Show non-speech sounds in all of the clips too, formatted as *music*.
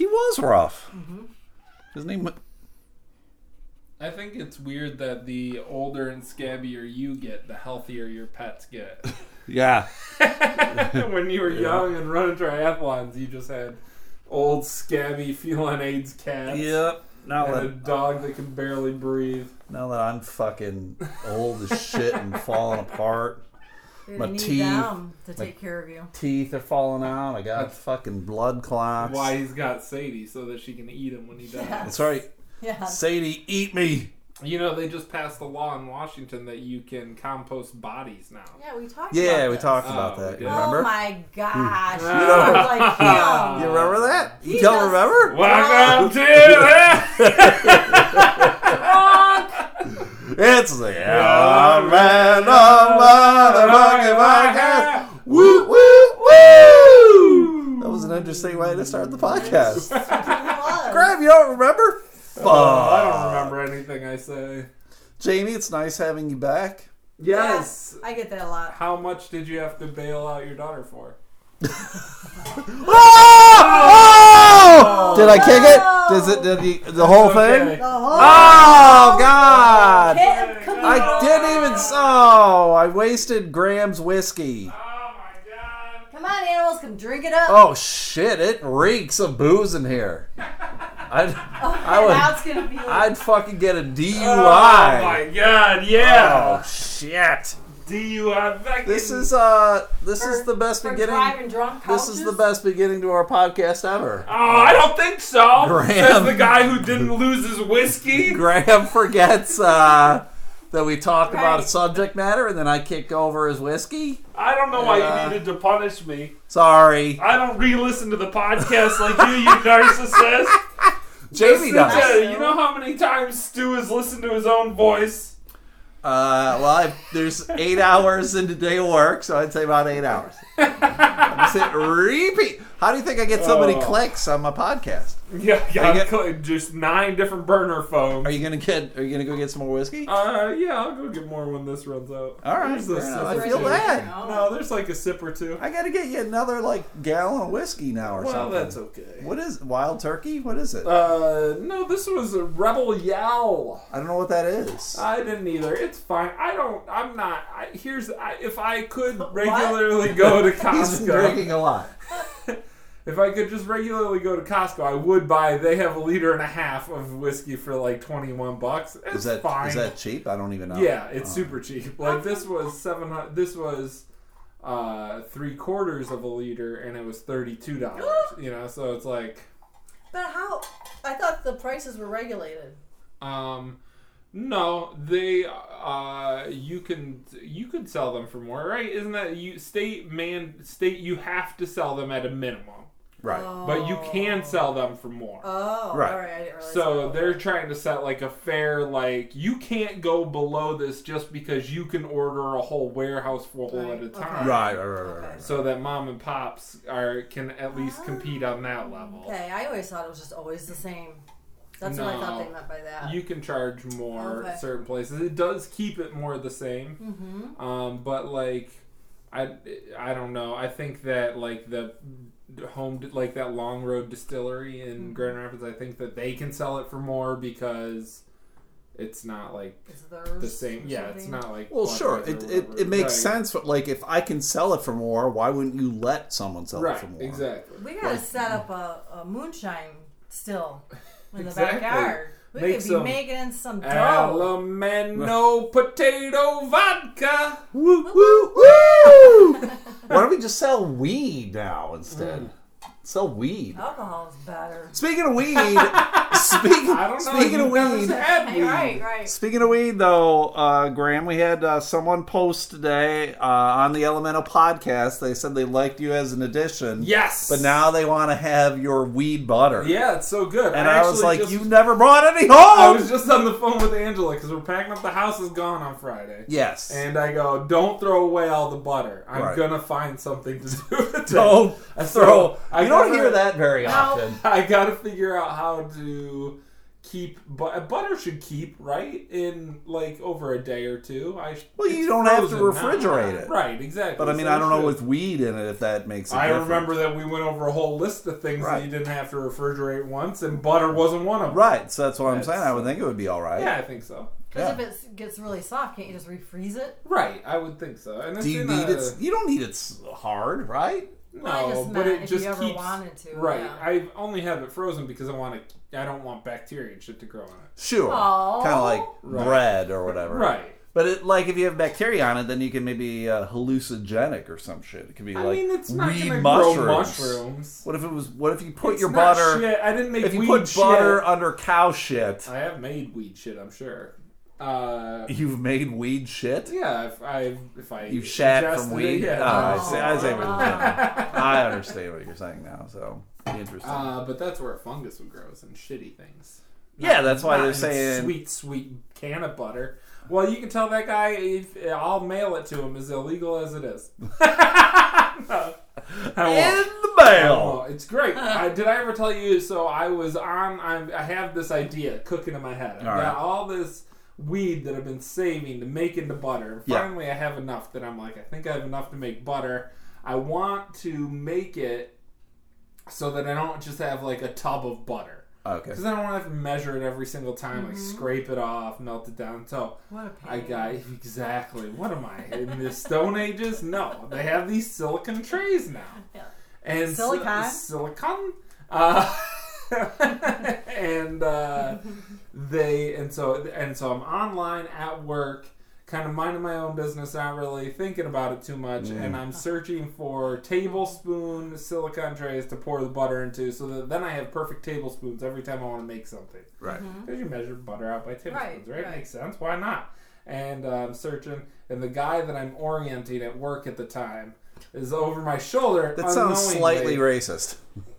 He was rough. Mm-hmm. His name. I think it's weird that the older and scabbier you get, the healthier your pets get. *laughs* *laughs* Yeah. when you were young and running triathlons, you just had old scabby feline AIDS cats. Yep. Now And a that dog that can barely breathe. now that I'm fucking old as shit and falling apart, You're My need teeth, them to take care of you. teeth are falling out. I got That's- fucking blood clots. Why he's got Sadie so that she can eat him when he dies. Yeah. That's right. *laughs* Yeah. Sadie, eat me. You know, they just passed a law in Washington that you can compost bodies now. Yeah, we talked. Yeah, about we this. talked Oh, about we that. You remember? Oh my gosh! You You know- like him. *laughs* You oh. remember that? You don't remember? Welcome to *laughs* It's the Random oh, Motherfucking Podcast. *laughs* Woo, woo, woo! That was an interesting way to start the podcast. *laughs* It. Graham, you don't remember? Fuck! I don't remember anything I say. Jamie, it's nice having you back. Yes. I get that a lot. How much did you have to bail out your daughter for? Oh! *laughs* Oh, did I kick it? Does it? Did the, the whole okay. thing? The whole Oh God! Hit- I didn't even. Oh, I wasted Graham's whiskey. Oh my god. Come on, animals, come drink it up. Oh shit! It reeks of booze in here. *laughs* I'd, I And would. now it's gonna be like, I'd fucking get a DUI. Oh my god, yeah. Oh shit! DUI. Fucking- This is uh, this for- is the best beginning. drunk This is the best beginning to our podcast ever. Oh, I don't think so. Graham. Says the guy who didn't lose his whiskey. Graham forgets uh, that we talked about a subject matter, and then I kick over his whiskey. I don't know why you needed to punish me. Sorry, I don't re-listen to the podcast like you, you *laughs* narcissist. Jamie Listen does. to- you know how many times Stu has listened to his own voice? Uh, well, I, there's eight hours in the day work, so I'd say about eight hours. Just hit repeat. How do you think I get so many Oh. clicks on my podcast? Yeah, Are yeah. you cl- just nine different burner phones. Are you gonna get? Are you gonna go get some more whiskey? Uh, yeah, I'll go get more when this runs out. All right, There's a fair sip. I or feel two. bad. No, there's like a sip or two. I gotta get you another like gallon of whiskey now or something. Well, something. that's okay. What is wild turkey? What is it? Uh, no, this was a Rebel Yell. I don't know what that is. I didn't either. It's fine. I don't. I'm not. I, here's. I, if I could *laughs* regularly go to *laughs* He's been Costco, drinking a lot. *laughs* if I could just regularly go to Costco, I would buy. They have a liter and a half of whiskey for like 21 bucks. It's Is that fine. is that cheap? I don't even know. Yeah, it's Oh. super cheap. Like this was seven hundred. This was uh three quarters of a liter, and it was thirty two dollars. *gasps* you know, so it's like, But how? I thought the prices were regulated. um, no, they uh you can you could sell them for more, right? Isn't that you state man state you have to sell them at a minimum, Right. but you can sell them for more. Oh, Right. all right. I didn't So that. they're trying to set like a fair like you can't go below this just because you can order a whole warehouse full Right, at a okay. time. Right. Right. Right. Right. right. So that mom and pops are can at least compete on that level. Okay, I always thought it was just always the same. That's what I thought No. they meant by that. You can charge more Okay. certain places. It does keep it more the same. mm-hmm. Um, but like I I don't know. I think that like the home like that long road distillery in Mm-hmm. Grand Rapids I think that they can sell it for more because it's not like the same. Yeah, it's not like Well, sure. It, it, it makes Right. sense. But like, if I can sell it for more, why wouldn't you let someone sell it for more? exactly. We gotta Like- set up a, a moonshine still in the Exactly. backyard. We Make could be making some dough. Alameno potato vodka. Woo woo woo! *laughs* Why don't we just sell weed now instead? Mm. Sell weed. Alcohol is better. Speaking of weed, *laughs* speaking I don't know. speaking of weed, had weed. Right, right. Speaking of weed, though, uh, Graham, we had uh, someone post today uh, on the Elemental podcast. They said they liked you as an addition. Yes. But now they want to have your weed butter. Yeah, it's so good. And I, was actually like, just- you never brought any home. I was just on the phone with Angela because we're packing up. The house is gone on Friday. yes. And I go, don't throw away all the butter. I'm Right. gonna find something to do *laughs* with it. don't I throw. I you don't gotta- hear that very No. often. *laughs* I gotta figure out how to keep, but butter should keep right in like over a day or two. I Well, you don't have to frozen now. refrigerate it. right? Exactly. But I mean, So I don't know with weed in it if that makes. a I difference. remember that we went over a whole list of things Right. that you didn't have to refrigerate once, and butter wasn't one of them. Right, so that's what I'm saying. I would think it would be all right. Yeah, I think so. Because Yeah. if it gets really soft, can't you just refreeze it? Right, I would think so. And Do you need a, it? You don't need it hard, right? No, Well, I just but meant it if just you ever keeps wanted to, right. yeah. I only have it frozen because I want to. I don't want bacteria and shit to grow on it. Sure, kind of like Right. bread or whatever. Right. But it, like if you have bacteria on it, then you can maybe uh, hallucinogenic or some shit. It could be I like mean, it's not weed gonna mushrooms. grow mushrooms. What if it was? What if you put It's your not butter? Shit. I didn't make If you put shit. butter under cow shit, I have made weed shit. I'm sure. Uh, you've made weed shit. yeah, if I if I You shat from it, weed. yeah. Oh, I. I what you're saying. *laughs* I understand what you're saying now. So interesting. Uh, but that's where a fungus would grow, is in shitty things. Yeah, that's why Not they're saying- sweet, sweet can of butter. Well, you can tell that guy. If, I'll mail it to him, as illegal as it is. *laughs* No, I won't. In the mail. It's great. I, did I ever tell you? So I was on. I'm, I have this idea cooking in my head. I've All got right. all this weed that I've been saving to make into butter. Yeah. Finally, I have enough that I'm like, I think I have enough to make butter. I want to make it so that I don't just have like a tub of butter. Okay. Because I don't want to have to measure it every single time, like scrape it off, melt it down. So What a pain. I got exactly. What am I in the Stone Ages? No, they have these silicon trays now *laughs* Yeah. and si- Silicon? silicon uh, *laughs* and uh, *laughs* they and so and so i'm online at work kind of minding my own business not really thinking about it too much Mm. and i'm searching for tablespoon silicon trays to pour the butter into so that then i have perfect tablespoons every time i want to make something Right. because you measure butter out by tablespoons, right? Right, right. Makes sense. Why not? And uh, I'm searching, and the guy that I'm orienting at work at the time is over my shoulder. That sounds slightly racist. *laughs*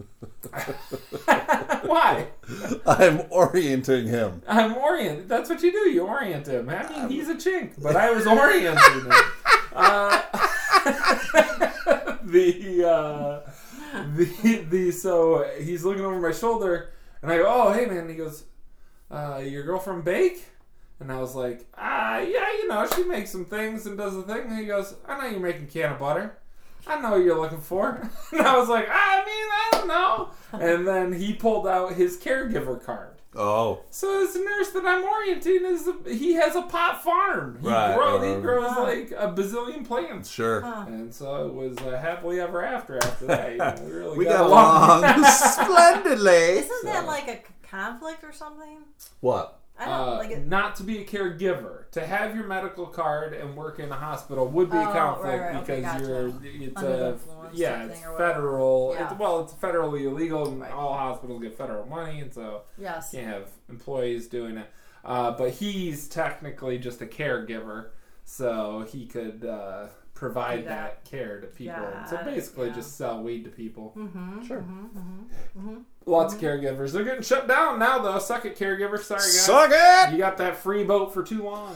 *laughs* *laughs* Why? I'm orienting him. I'm oriented. That's what you do. You orient him. I mean, he's a chink, but I was orienting him. *laughs* Uh, *laughs* the uh, the the so he's looking over my shoulder, and I go, "Oh, hey, man." And he goes, uh, "Your girlfriend bake?" And I was like, "Ah, yeah, you know, she makes some things and does the thing." And he goes, "I know you're making can of butter." I know what you're looking for. *laughs* And I was like, I mean, I don't know. And then he pulled out his caregiver card. Oh. So this nurse that I'm orienting is a, he has a pot farm. He, Right, grow, right, he right. grows like a bazillion plants. Sure. Huh. And so it was uh, happily ever after after that. You know, we *laughs* really We got, got along. along *laughs* splendidly. Isn't that like a conflict or something? What? I don't Uh, like it. not to be a caregiver, to have your medical card and work in a hospital would be a Oh, conflict right, right, okay, because gotcha. you're it's Under a yeah it's thing or whatever. federal. Yeah. It's, well, it's federally illegal, and Right. all hospitals get federal money, and so Yes. can't have employees doing it. Uh, but he's technically just a caregiver, so he could uh, provide that. that. care to people. And so basically, yeah. just sell weed to people. Mm-hmm. mm-hmm sure. Mm-hmm, mm-hmm, Lots of caregivers. They're getting shut down now, though. Suck it, caregivers. Sorry, guys. Suck it! You got that free boat for too long.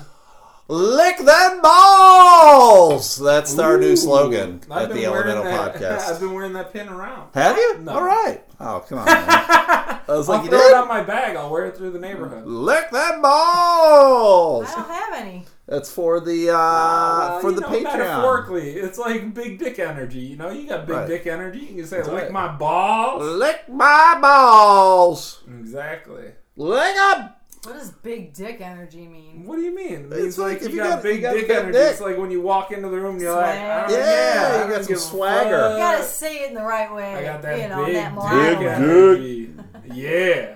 Lick them balls! That's our new slogan I've at been the wearing Elemental that- *laughs* I've been wearing that pin around. Have you? No. All right. Oh, come on. Man. *laughs* I was I'll like, you throw it did? on my bag. I'll wear it through the neighborhood. Lick them balls! I don't have any. That's for the uh, Uh, for the know, Patreon. Metaphorically, it's like big dick energy. You know, you got big Right. dick energy. You can say, That's "Lick right. my balls." Lick my balls. Exactly. Lick them. What does big dick energy mean? What do you mean? It It's like like, if you you got, got- big you got dick big energy. dick. It's like when you walk into the room, you're like, Swag. I don't, Yeah, yeah, you got some swagger. You gotta say it in the right way. I got that you know, big that dick mulatto way. energy. Yeah.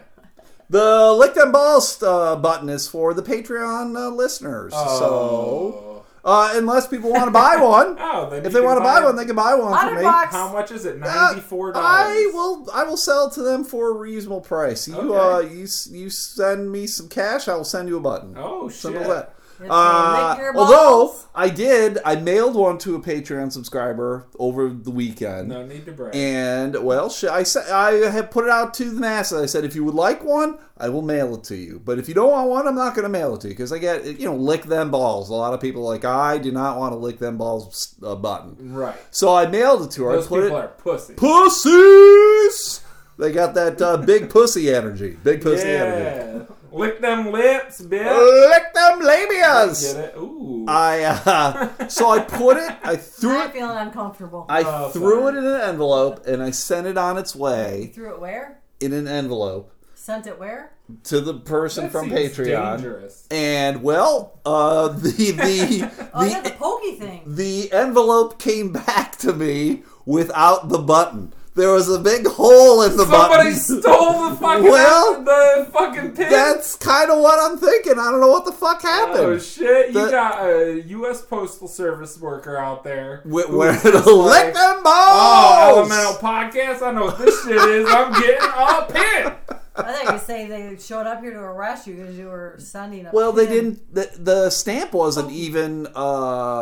The Lick Them Balls uh, button is for the Patreon uh, listeners. So, Oh. uh, unless people want to buy *laughs* one, Oh, then if they want to buy one, they can buy one from Hundred me. bucks. How much is it? Uh, Ninety four dollars. I will. I will sell it to them for a reasonable price. You, Okay. uh, you, you send me some cash, I will send you a button. Oh shit. Simple as that. It's Uh, although. I did, I mailed one to a Patreon subscriber over the weekend. No need to brag. And well, sh- I said I have put it out to the masses. I said if you would like one, I will mail it to you. But if you don't want one, I'm not going to mail it to you because I get you know lick them balls. A lot of people like I do not want to lick them balls uh, button. right. So I mailed it to her. Those I put people it are pussy. pussies. They got that uh, big pussy energy. Big pussy energy. Yeah. Lick them lips, bitch. Lick them labias. Get it? Ooh. I uh, *laughs* so I put it. I threw I'm it. feeling uncomfortable. I Oh, threw sorry. it in an envelope and I sent it on its you way threw it where? in an envelope Sent it where? to the person That from seems Patreon. Dangerous. And well, uh, *laughs* the *laughs* the Oh, yeah, the the, pokey thing. the envelope came back to me without the button. There was a big hole in the Somebody button. stole the *laughs* fucking Well, the fucking pin. That's kind of what I'm thinking. I don't know what the fuck happened. Oh shit! You got a U.S. Postal Service worker out there. Wh- Where just to like, lick them balls? Oh, Elemental Podcast. I know what this shit is. I'm getting a pin. I thought you say they showed up here to arrest you because you were sending a. Well, they didn't. The, the stamp wasn't even uh,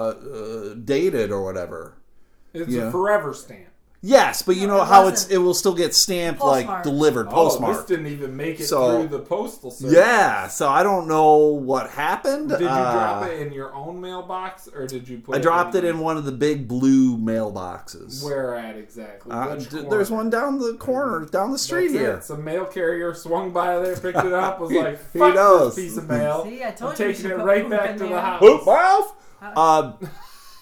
uh, dated or whatever. It's Yeah. a forever stamp. Yes, but you No, know it how it's wasn't. it will still get stamped like Postmarked. delivered postmark. Oh, this didn't even make it So- through the postal service. yeah, so I don't know what happened. Did you Uh, drop it in your own mailbox, or did you put? I dropped it in one of the big blue mailboxes. Where at exactly? Uh, Which d- corner? there's one down the corner, down the street That's here. It. Some mail carrier swung by there, picked it up, was *laughs* like, He "Fuck knows. this piece of *laughs* mail." See, I told I'm you we taking should it put right poop back in to the there. house. Poop mouth. Uh,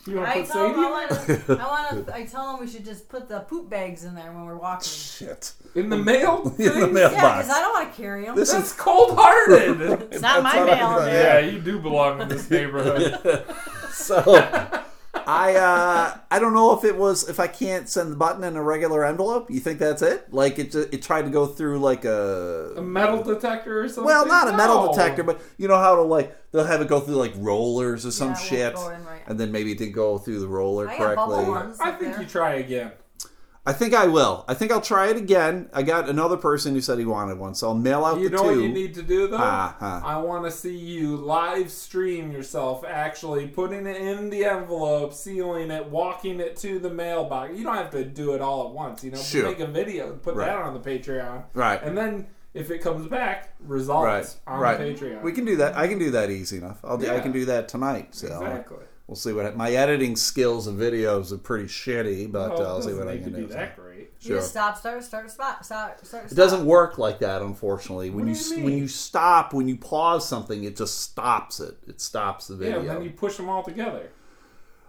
You want to I put tell them I want to. I want to. I tell them we should just put the poop bags in there when we're walking. shit. in the mail? *laughs* In the thing? Yeah, box. because I don't want to carry them. This That's cold hearted. *laughs* it's not my That's what I mail. thought, man. yeah, you do belong in this neighborhood. *laughs* So I uh I don't know if it was if I can't send the button in a regular envelope. You think that's it? Like it it tried to go through like A a metal detector or something? well, not a metal No. detector, but you know how to like they'll have it go through like rollers or some Yeah, shit, right. and then maybe it didn't go through the roller I got bubble correctly. ones. I think there. you try again. I think I will. I think I'll try it again. I got another person who said he wanted one, so I'll mail out You the know what you need to do though? Ah, huh. I want to see you live stream yourself actually putting it in the envelope, sealing it, walking it to the mailbox. You don't have to do it all at once, you know. Sure. Make a video, put Right. that on the Patreon, Right. and then if it comes back, results Right, on right. the Patreon. We can do that. I can do that easy enough. I'll do, I can do that tonight. So exactly. We'll see what my editing skills of videos are pretty shitty, but Well, uh, I'll see what I can do. be that great. You just stop, start, start, stop, stop, start. It doesn't work like that, unfortunately. When What you, do you mean? when you stop, when you pause something, it just stops it. It stops the Yeah, video. and then you push them all together.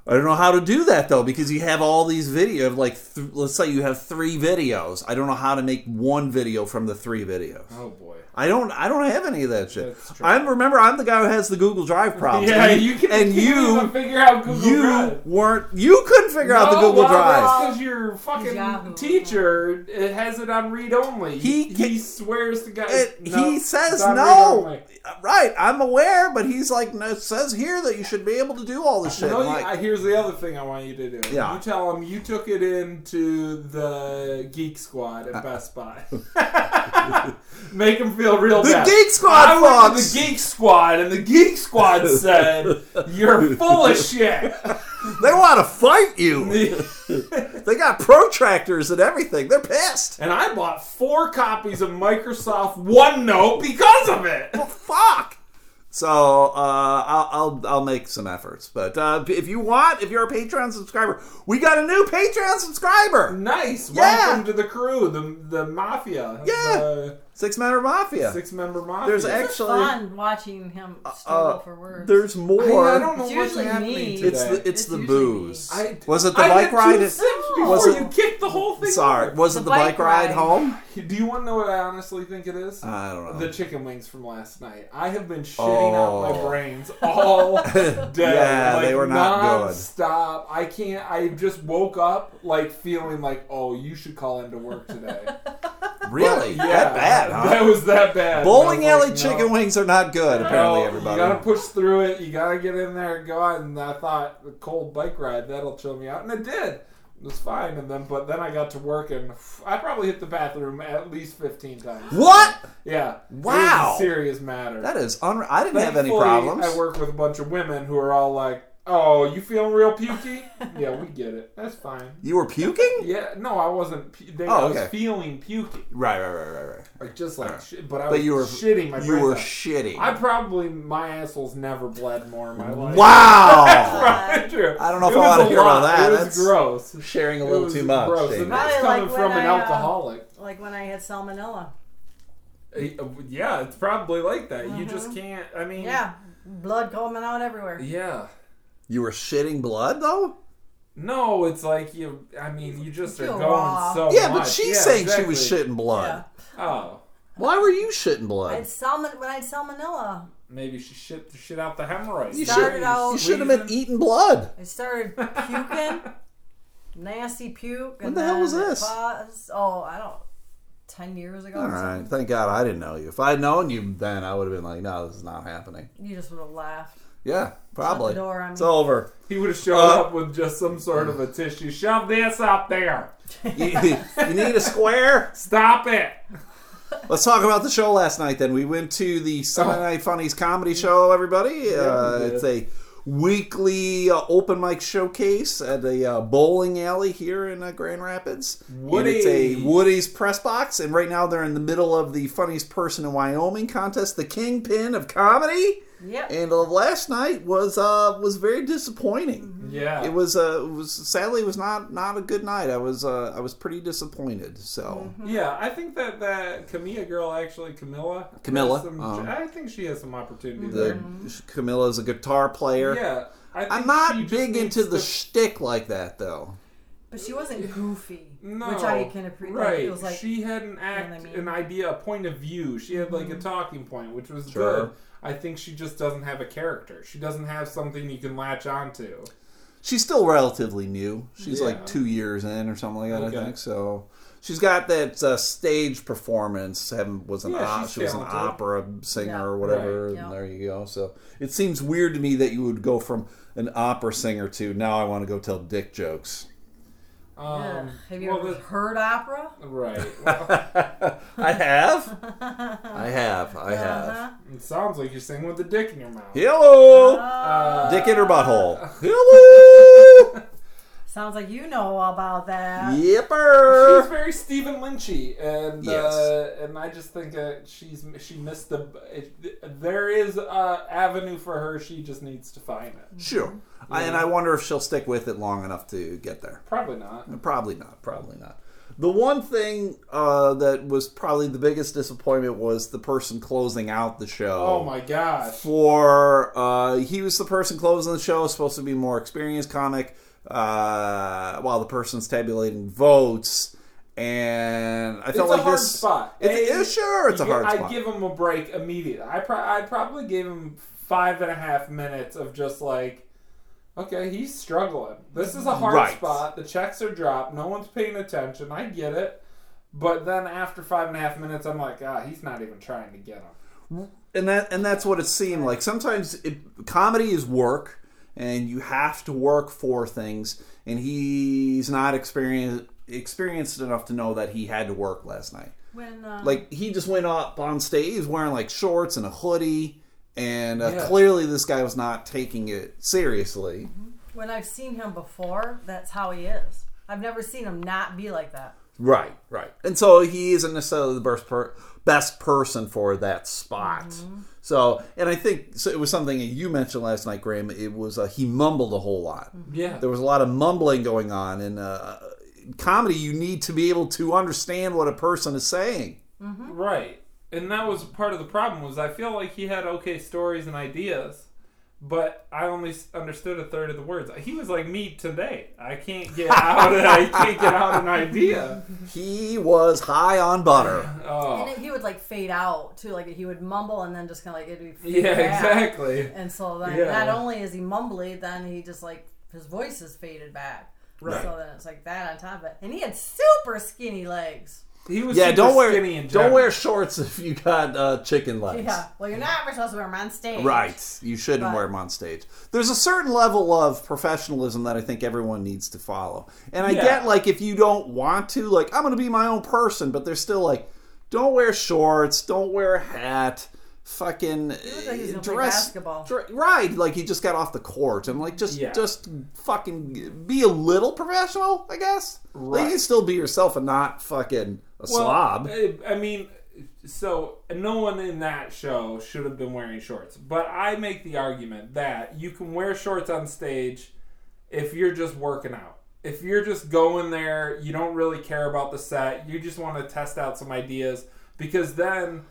I don't know how to do that though because you have all these videos. Like, th- let's say you have three videos. I don't know how to make one video from the three videos. Oh boy. I don't. I don't have any of that shit. I remember I'm the guy who has the Google Drive *laughs* problem. Yeah, and you can and you can't even figure out Google you Drive. weren't you couldn't figure out the Google well, Drive. That's because your fucking Yahoo. teacher it has it on read only. He He, ca- swears to God. It, no, he it's says on read no. only. Right, I'm aware, but he's like, no, it says here that you should be able to do all this shit. No, like, I- here's the other thing I want you to do. Yeah. You tell him you took it into the Geek Squad Uh, at Best Buy. *laughs* *laughs* Make him feel real The bad. Geek Squad, I went to the Geek Squad, and the Geek Squad said, "You're full of shit." *laughs* they want to fight you. *laughs* they got protractors and everything. They're pissed. and I bought four copies of Microsoft OneNote because of it. Well, fuck. So uh, I'll, I'll I'll make some efforts, but uh, if you want, if you're a Patreon subscriber, we got a new Patreon subscriber. Nice. Yeah. Welcome to the crew, the the mafia. Yeah. The Six member mafia. six member mafia. There's It's actually fun watching him struggle uh, for words. there's I, more. I don't know It's what's usually happening me. today. it's the it's, It's the booze. I- was it the I bike ride? Two at- sips before was it- you kicked the whole thing. Sorry, over. was it The the bike bike ride ride. home? Do you want to know what I honestly think it is? I don't know. the chicken wings from last night. I have been shitting out my Oh. brains all *laughs* day. Yeah, like, they were not good. Stop. I can't. I just woke up like feeling like, oh, you should call into work today. *laughs* really? yeah, that bad, huh? That was that bad. Bowling And alley like, chicken no. wings are not good. Apparently, No, everybody. You gotta push through it. You gotta get in there and go out. And I thought the cold bike ride that'll chill me out, and it did. It was fine. And then, but then I got to work, and I probably hit the bathroom at least fifteen times. What? Yeah. Wow. a serious matter. That is unre- I didn't have any problems. I work with a bunch of women who are all like, "Oh, you feeling real pukey? yeah, we get it. That's fine." You were puking? Yeah, no, I wasn't. Pu- they, Oh, I was feeling pukey, Right, right, right, right, right. like just like, Alright. shit, but I But was you were shitting my You were out. shitting. I probably my asshole's never bled more in my life. wow. Right, *laughs* true. I don't know if It I wanna a hear about that. It was That's gross. Sharing a It little was too much. gross. And that's coming like from when an I, uh, alcoholic. like when I had salmonella. Uh, Yeah, it's probably like that. You just can't. I mean, Mm-hmm. Yeah, blood coming out everywhere. yeah. You were shitting blood though. No, it's like you. I mean, you just are going raw. so yeah, much. but she's Yeah, saying she was exactly. shitting blood. Yeah. Oh, Why were you shitting I had blood? salmon when I had salmonella. maybe she shit the shit out the hemorrhoids. You Started should, out- you should have been eating blood. I started puking, *laughs* nasty puke. When the hell was this? paused- oh, I don't. Ten years ago. All or right, something. thank God I didn't know you. If I'd known you then, I would have been like, no, this is not happening. You just would have laughed. Yeah, probably. the door on it's me. over. He would have showed Uh, up with just some sort of a tissue. Shove this up there. *laughs* you, you need a square? Stop it. Let's talk about the show last night. Then we went to the Sunday Night Funnies comedy show. Everybody, uh, we it's a weekly uh, open mic showcase at a uh, bowling alley here in uh, Grand Rapids. And it's a Woody's press box, and right now they're in the middle of the funniest person in Wyoming contest, the kingpin of comedy. Yep. And uh, last night was uh, was very disappointing. Yeah. It was uh, it was sadly it was not not a good night. I was uh, I was pretty disappointed. So. Yeah, I think that that Camilla girl actually Camilla. Camilla, some- um, I think she has some opportunity The there. is a guitar player. Yeah, I think I'm not big into the to- shtick like that though. But she wasn't goofy, no, which I can appreciate. Right, it was like she had an act, I mean? Mm-hmm. an idea, a point of view. She had like a talking point, which was Sure. good. I think she just doesn't have a character. She doesn't have something you can latch onto. She's still relatively new. She's Yeah. like two years in or something like that. Okay. I think so. She's got that uh, stage performance. Having was an Yeah, op- she was an opera singer Yeah. or whatever. Right. And Yeah. there you go. So it seems weird to me that you would go from an opera singer to now I want to go tell dick jokes. Um, Ugh. Have you well, ever the- heard opera? right. *laughs* Well, I have. *laughs* I have. I have. Uh-huh. it sounds like you're singing with a dick in your mouth. Hello. Uh, Dick in her butthole. *laughs* Hello. Sounds like you know about that. She's very Stephen Lynchy, and Yes. uh, and I just think that she's she missed the. It, there is a avenue for her. She just needs to find it. Sure. I, and I wonder if she'll stick with it long enough to get there. Probably not. Probably not. Probably not. The one thing uh, that was probably the biggest disappointment was the person closing out the show. Oh my gosh. For uh, he was the person closing the show, supposed to be a more experienced comic, uh, while the person's tabulating votes. And I It's felt a like hard this. spot. It, And yeah, sure, it's a hard I'd spot. give him a break immediately. I pro- I'd probably give him five and a half minutes of just like, okay, he's struggling. This is a hard Right. spot. The checks are dropped. No one's paying attention. I get it. But then after five and a half minutes, I'm like, ah, he's not even trying to get him. and that and that's what it seemed like. Sometimes it, comedy is work, and you have to work for things. And he's not experienced experienced enough to know that he had to work last night. When uh, Like he just went up on stage, he wearing like shorts and a hoodie, and uh, Yeah. clearly this guy was not taking it seriously. when I've seen him before, that's how he is. I've never seen him not be like that. Right, right. And so he isn't necessarily the best, per- best person for that spot. So, and I think so it was something that you mentioned last night, Graham. It was uh, he mumbled a whole lot. Yeah. There was a lot of mumbling going on, and uh, comedy you need to be able to understand what a person is saying. Right. And that was part of the problem was I feel like he had okay stories and ideas, but I only understood a third of the words. He was like me today. I can't get *laughs* out. Of, I can't get out an idea. He was high on butter. Oh. And Oh, then he would like fade out too. Like he would mumble and then just kind of like it'd be fade yeah, back. exactly. And so then Yeah. not only is he mumbly, then he just like his voice is faded back. Right. So then it's like that on top of it. And he had super skinny legs. He was Yeah, don't wear skinny in don't wear shorts if you got uh, chicken legs. Yeah. Well, you're not supposed to wear them on stage. Right. You shouldn't But- wear them on stage. There's a certain level of professionalism that I think everyone needs to follow. And I Yeah. get like if you don't want to, like I'm going to be my own person, but there's still like don't wear shorts, don't wear a hat, fucking looked like he was gonna play dress basketball. dre- right, like he just got off the court and like just Yeah. just fucking be a little professional, I guess. Like, you can still be yourself and not fucking a slob. I, I mean, so no one in that show should have been wearing shorts. But I make the argument that you can wear shorts on stage if you're just working out. if you're just going there, you don't really care about the set. You just want to test out some ideas because then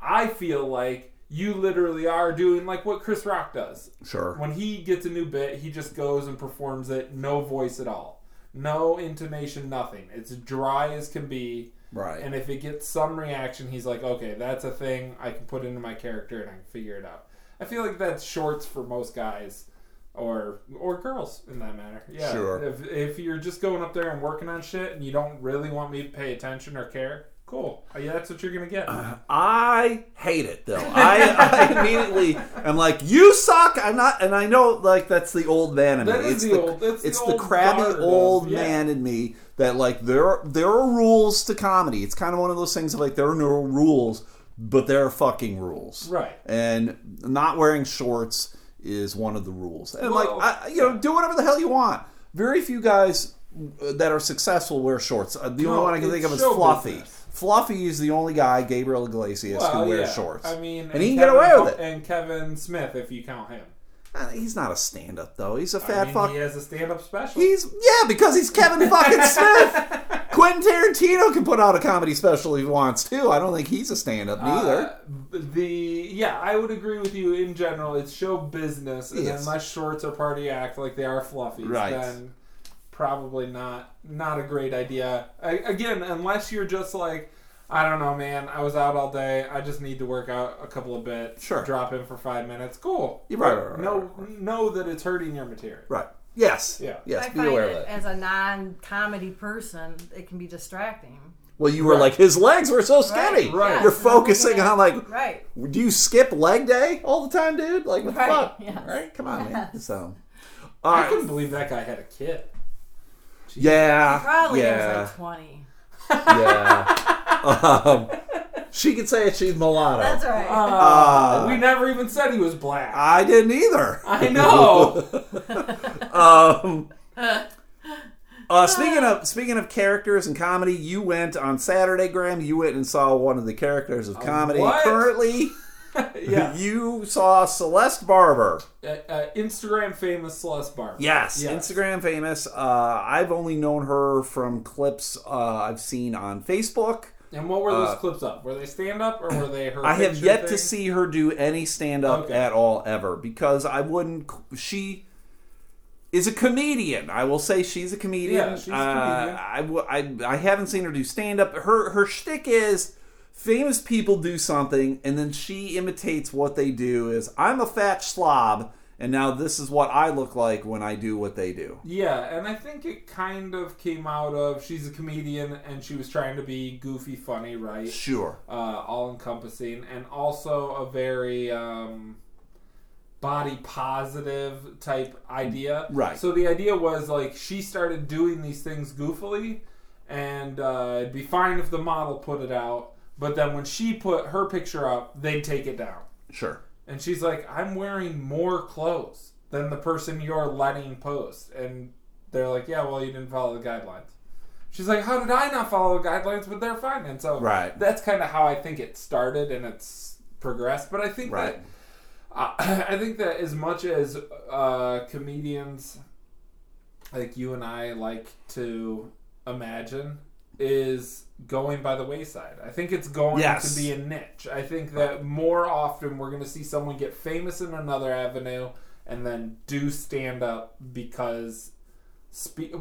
I feel like you literally are doing like what Chris Rock does. Sure. When he gets a new bit, he just goes and performs it, no voice at all. No intonation, nothing. It's dry as can be. Right. And if it gets some reaction, he's like, okay, that's a thing I can put into my character and I can figure it out. I feel like that's shorts for most guys or or girls in that matter. Yeah. Sure. If, if you're just going up there and working on shit and you don't really want me to pay attention or care, cool. Uh, Yeah, that's what you're going to get. I hate it though. I, I *laughs* immediately am like, "You suck." I'm not, and I know like that's the old man in That me. is it's the old- the it's old crabby guard of- old yeah. man in me that like there are, there are rules to comedy. It's kind of one of those things of like there are no rules, but there are fucking rules. Right. And not wearing shorts is one of the rules. And Well, like, I, you know, do whatever the hell you want. Very few guys uh, that are successful wear shorts. Uh, The only one I can think of is Fluffy. business. Fluffy is the only guy, Gabriel Iglesias, Well, who wears yeah. shorts. I mean, and he can get away with it. And Kevin Smith, if you count him. Uh, He's not a stand-up though. He's a fat mean, fuck. he has a stand-up special. He's yeah, because he's Kevin *laughs* fucking Smith. Quentin Tarantino can put out a comedy special if he wants to. I don't think he's a stand-up neither. Uh, the yeah, I would agree with you in general. It's show business, and Yes. unless shorts are party act like they are fluffies, Right. then probably not not a great idea. I, again, unless you're just like. I don't know, man. I was out all day. I just need to work out a couple of bits. Sure. Drop in for five minutes. Cool. You're right, right, right, know, know that it's hurting your material. right. Yes. Yeah. Yes. I be find aware of it that. as a non-comedy person, it can be distracting. Well, you were Right. like his legs were so skinny. Right. yes, You're and I'm looking focusing at- on like right. Do you skip leg day all the time, dude? Like what the fuck? *laughs* yes. Right? Come on, man. So, all I right. couldn't believe that guy had a kid. Yeah. Probably yeah. is like twenty. yeah. *laughs* um, she could say it. She's mulatto. That's right. Uh, we never even said he was black. I didn't either. I know. *laughs* Um, uh, speaking of speaking of characters and comedy, you went on Saturday, Graham. You went and saw one of the characters of comedy. what? Currently, *laughs* yeah. you saw Celeste Barber. Uh, uh, Instagram famous Celeste Barber. Yes, Yes. Instagram famous. Uh, I've only known her from clips uh, I've seen on Facebook. And what were those Uh, clips up? Were they stand up or were they her? I have yet to see her do any stand up Okay. at all ever because I wouldn't. She is a comedian. I will say she's a comedian. Yeah, she's a comedian. Uh, I, w- I, I haven't seen her do stand up. Her her shtick is famous people do something and then she imitates what they do. Is I'm a fat slob and now this is what I look like when I do what they do. Yeah, and I think it kind of came out of she's a comedian and she was trying to be goofy, funny, right? Sure. uh, all encompassing, and also a very um, body positive type idea. Right. So the idea was like she started doing these things goofily, and uh, it'd be fine if the model put it out, but then when she put her picture up, they'd take it down. Sure. And she's like, I'm wearing more clothes than the person you're letting post. And they're like, Yeah, well, you didn't follow the guidelines. She's like, How did I not follow the guidelines? But they're fine. And so Right. that's kind of how I think it started and it's progressed. But I think Right. that *laughs* uh, I think that as much as uh, comedians like you and I like to imagine is going by the wayside. I think it's going Yes. to be a niche. I think that more often we're going to see someone get famous in another avenue and then do stand up because spe-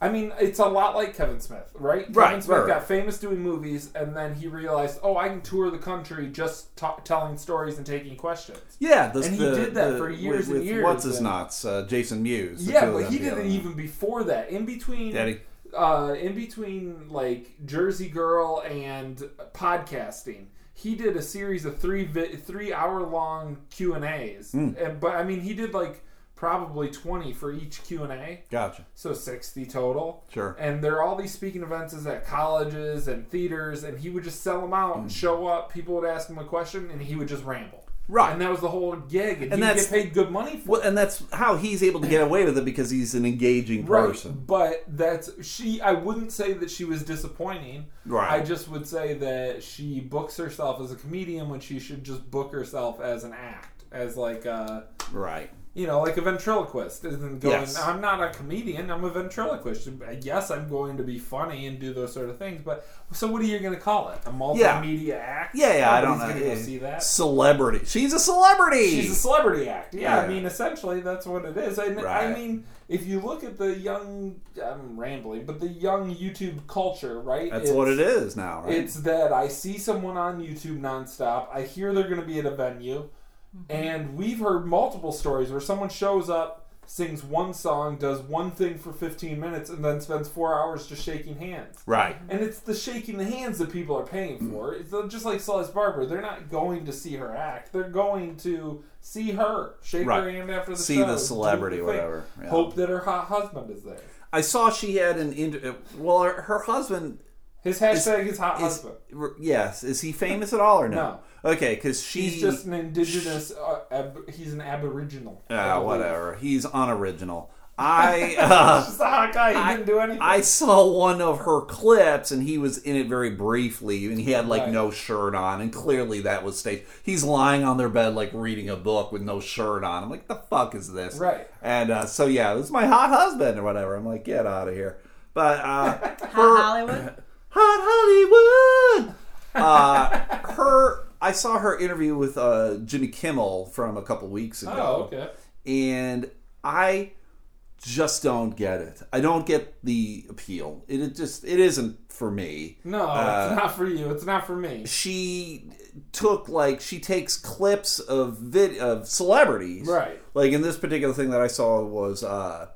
I mean, it's a lot like Kevin Smith, right? Kevin Right, Smith right, got famous doing movies, and then he realized, oh, I can tour the country just ta- telling stories and taking questions. Yeah, the, And he the- did that the- for years with, and years, What's his nuts? Uh, Jason Mewes. yeah, but he did it even before that. In between, Daddy. Uh, in between like Jersey Girl and podcasting, he did a series of three vi- three hour long Q and A's. Hmm. And but I mean, he did like probably twenty for each Q and A, Gotcha. so sixty total. Sure. And there are all these speaking events at colleges and theaters, and he would just sell them out and show up. People would ask him a question, and he would just ramble. Right. And that was the whole gig, and, And he that's- get paid good money for. Well, and that's how he's able to get away with it because he's an engaging Right, person. but that's she. I wouldn't say that she was disappointing. Right. I just would say that she books herself as a comedian when she should just book herself as an act, as like uh Right. You know, like a ventriloquist isn't going. Yes. I'm not a comedian. I'm a ventriloquist. Yes, I'm going to be funny and do those sort of things. But so, what are you going to call it? A multimedia act? Yeah, yeah, I don't Nobody's know. go see that. Celebrity. She's a celebrity. She's a celebrity act. Yeah, Yeah. I mean, essentially, that's what it is. I Right. mean, if you look at the young, I'm rambling, but the young YouTube culture, right? That's what it is now, right? It's that I see someone on YouTube nonstop. I hear they're going to be at a venue, Mm-hmm. and we've heard multiple stories where someone shows up, sings one song, does one thing for 15 minutes, and then spends four hours just shaking hands. right. And it's the shaking the hands that people are paying for. It's just like Celeste Barber. They're not going to see her act. They're going to see her, shake her hand after the See show, the celebrity, thing, whatever. Yeah. Hope that her hot husband is there. I saw she had an inter- well, her, her husband His hashtag is, hot is husband. yes. Is he famous at all or no? No. Okay, because she He's just an indigenous. Uh, ab- he's an aboriginal. Ah, whatever. He's unoriginal. *laughs* I uh, Just a hot guy. He I- didn't do anything. I saw one of her clips and he was in it very briefly and he had like Right. no shirt on and clearly that was staged. He's lying on their bed like reading a book with no shirt on. I'm like, the fuck is this? Right. And uh, so yeah, it was my hot husband or whatever. I'm like, get out of here. But uh, *laughs* Hot her Hollywood. *laughs* hot Hollywood. Uh, her, I saw her interview with uh, Jimmy Kimmel from a couple weeks ago oh, okay. and I just don't get it. I don't get the appeal. It, it just it isn't for me. No, Uh, it's not for you. It's not for me. She took like she takes clips of vid of celebrities. Right. Like in this particular thing that I saw was uh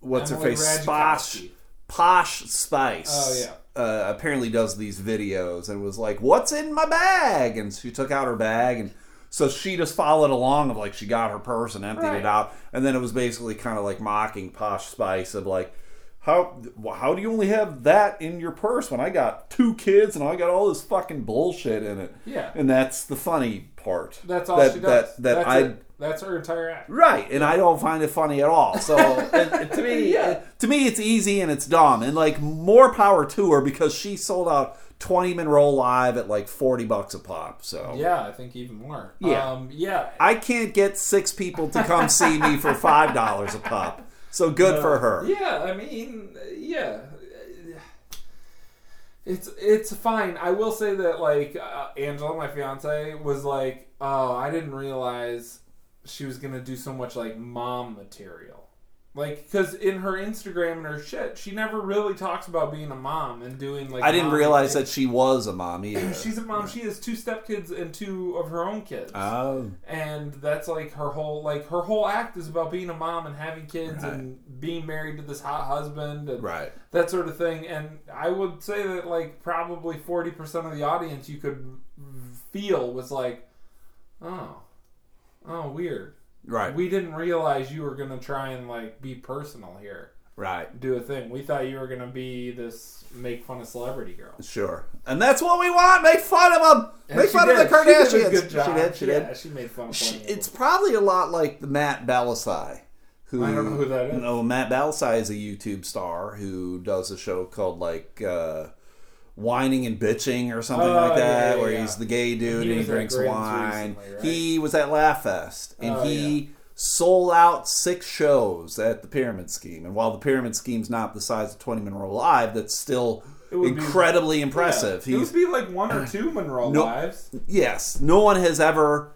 what's her face? Posh Ratajkowski. Posh Spice. Oh, yeah. Uh, apparently does these videos and was like, "What's in my bag?" And she took out her bag and so she just followed along of like she got her purse and emptied Right. it out and then it was basically kind of like mocking Posh Spice of like how how do you only have that in your purse when I got two kids and I got all this fucking bullshit in it? Yeah. And that's the funny part. That's all that, she does. That, that That's I it. That's her entire act. Right, and I don't find it funny at all. So *laughs* to me, Yeah. to me, it's easy and it's dumb, and like more power to her because she sold out twenty Monroe live at like forty bucks a pop. So Yeah, I think even more. Yeah. Um, yeah. I can't get six people to come see me for *laughs* five dollars a pop. So good for her. Yeah, I mean, yeah. It's it's fine. I will say that like uh, Angela, my fiance, was like, "Oh, I didn't realize she was gonna do so much like mom material." Like, because in her Instagram and her shit, she never really talks about being a mom and doing like. I didn't realize things. that she was a mom either. *clears throat* she's a mom. She has two stepkids and two of her own kids Oh, and that's like her whole like her whole act is about being a mom and having kids Right. and being married to this hot husband and right. that sort of thing and i would say that like probably 40% of the audience you could feel was like oh oh weird Right. we didn't realize you were gonna try and like be personal here right. do a thing we thought you were gonna be this make fun of celebrity girl Sure. And that's what we want. Make fun of them. And Make fun did. of the Kardashians. She did good job. She did. She yeah, did. she made fun of She, it's probably a lot like the Matt Bellassai. Who, I don't know who that is. No, Matt Bellassai is a YouTube star who does a show called like uh, Whining and Bitching or something Oh, like that, yeah, where yeah. he's the gay dude He and he drinks wine. recently, right? He was at Laugh Fest and Oh, he sold out six shows at the Pyramid Scheme. And while the Pyramid Scheme's not the size of 20 Monroe Live, that's still would be- incredibly impressive. Yeah. It would be like one or two Monroe No. lives. yes, no one has ever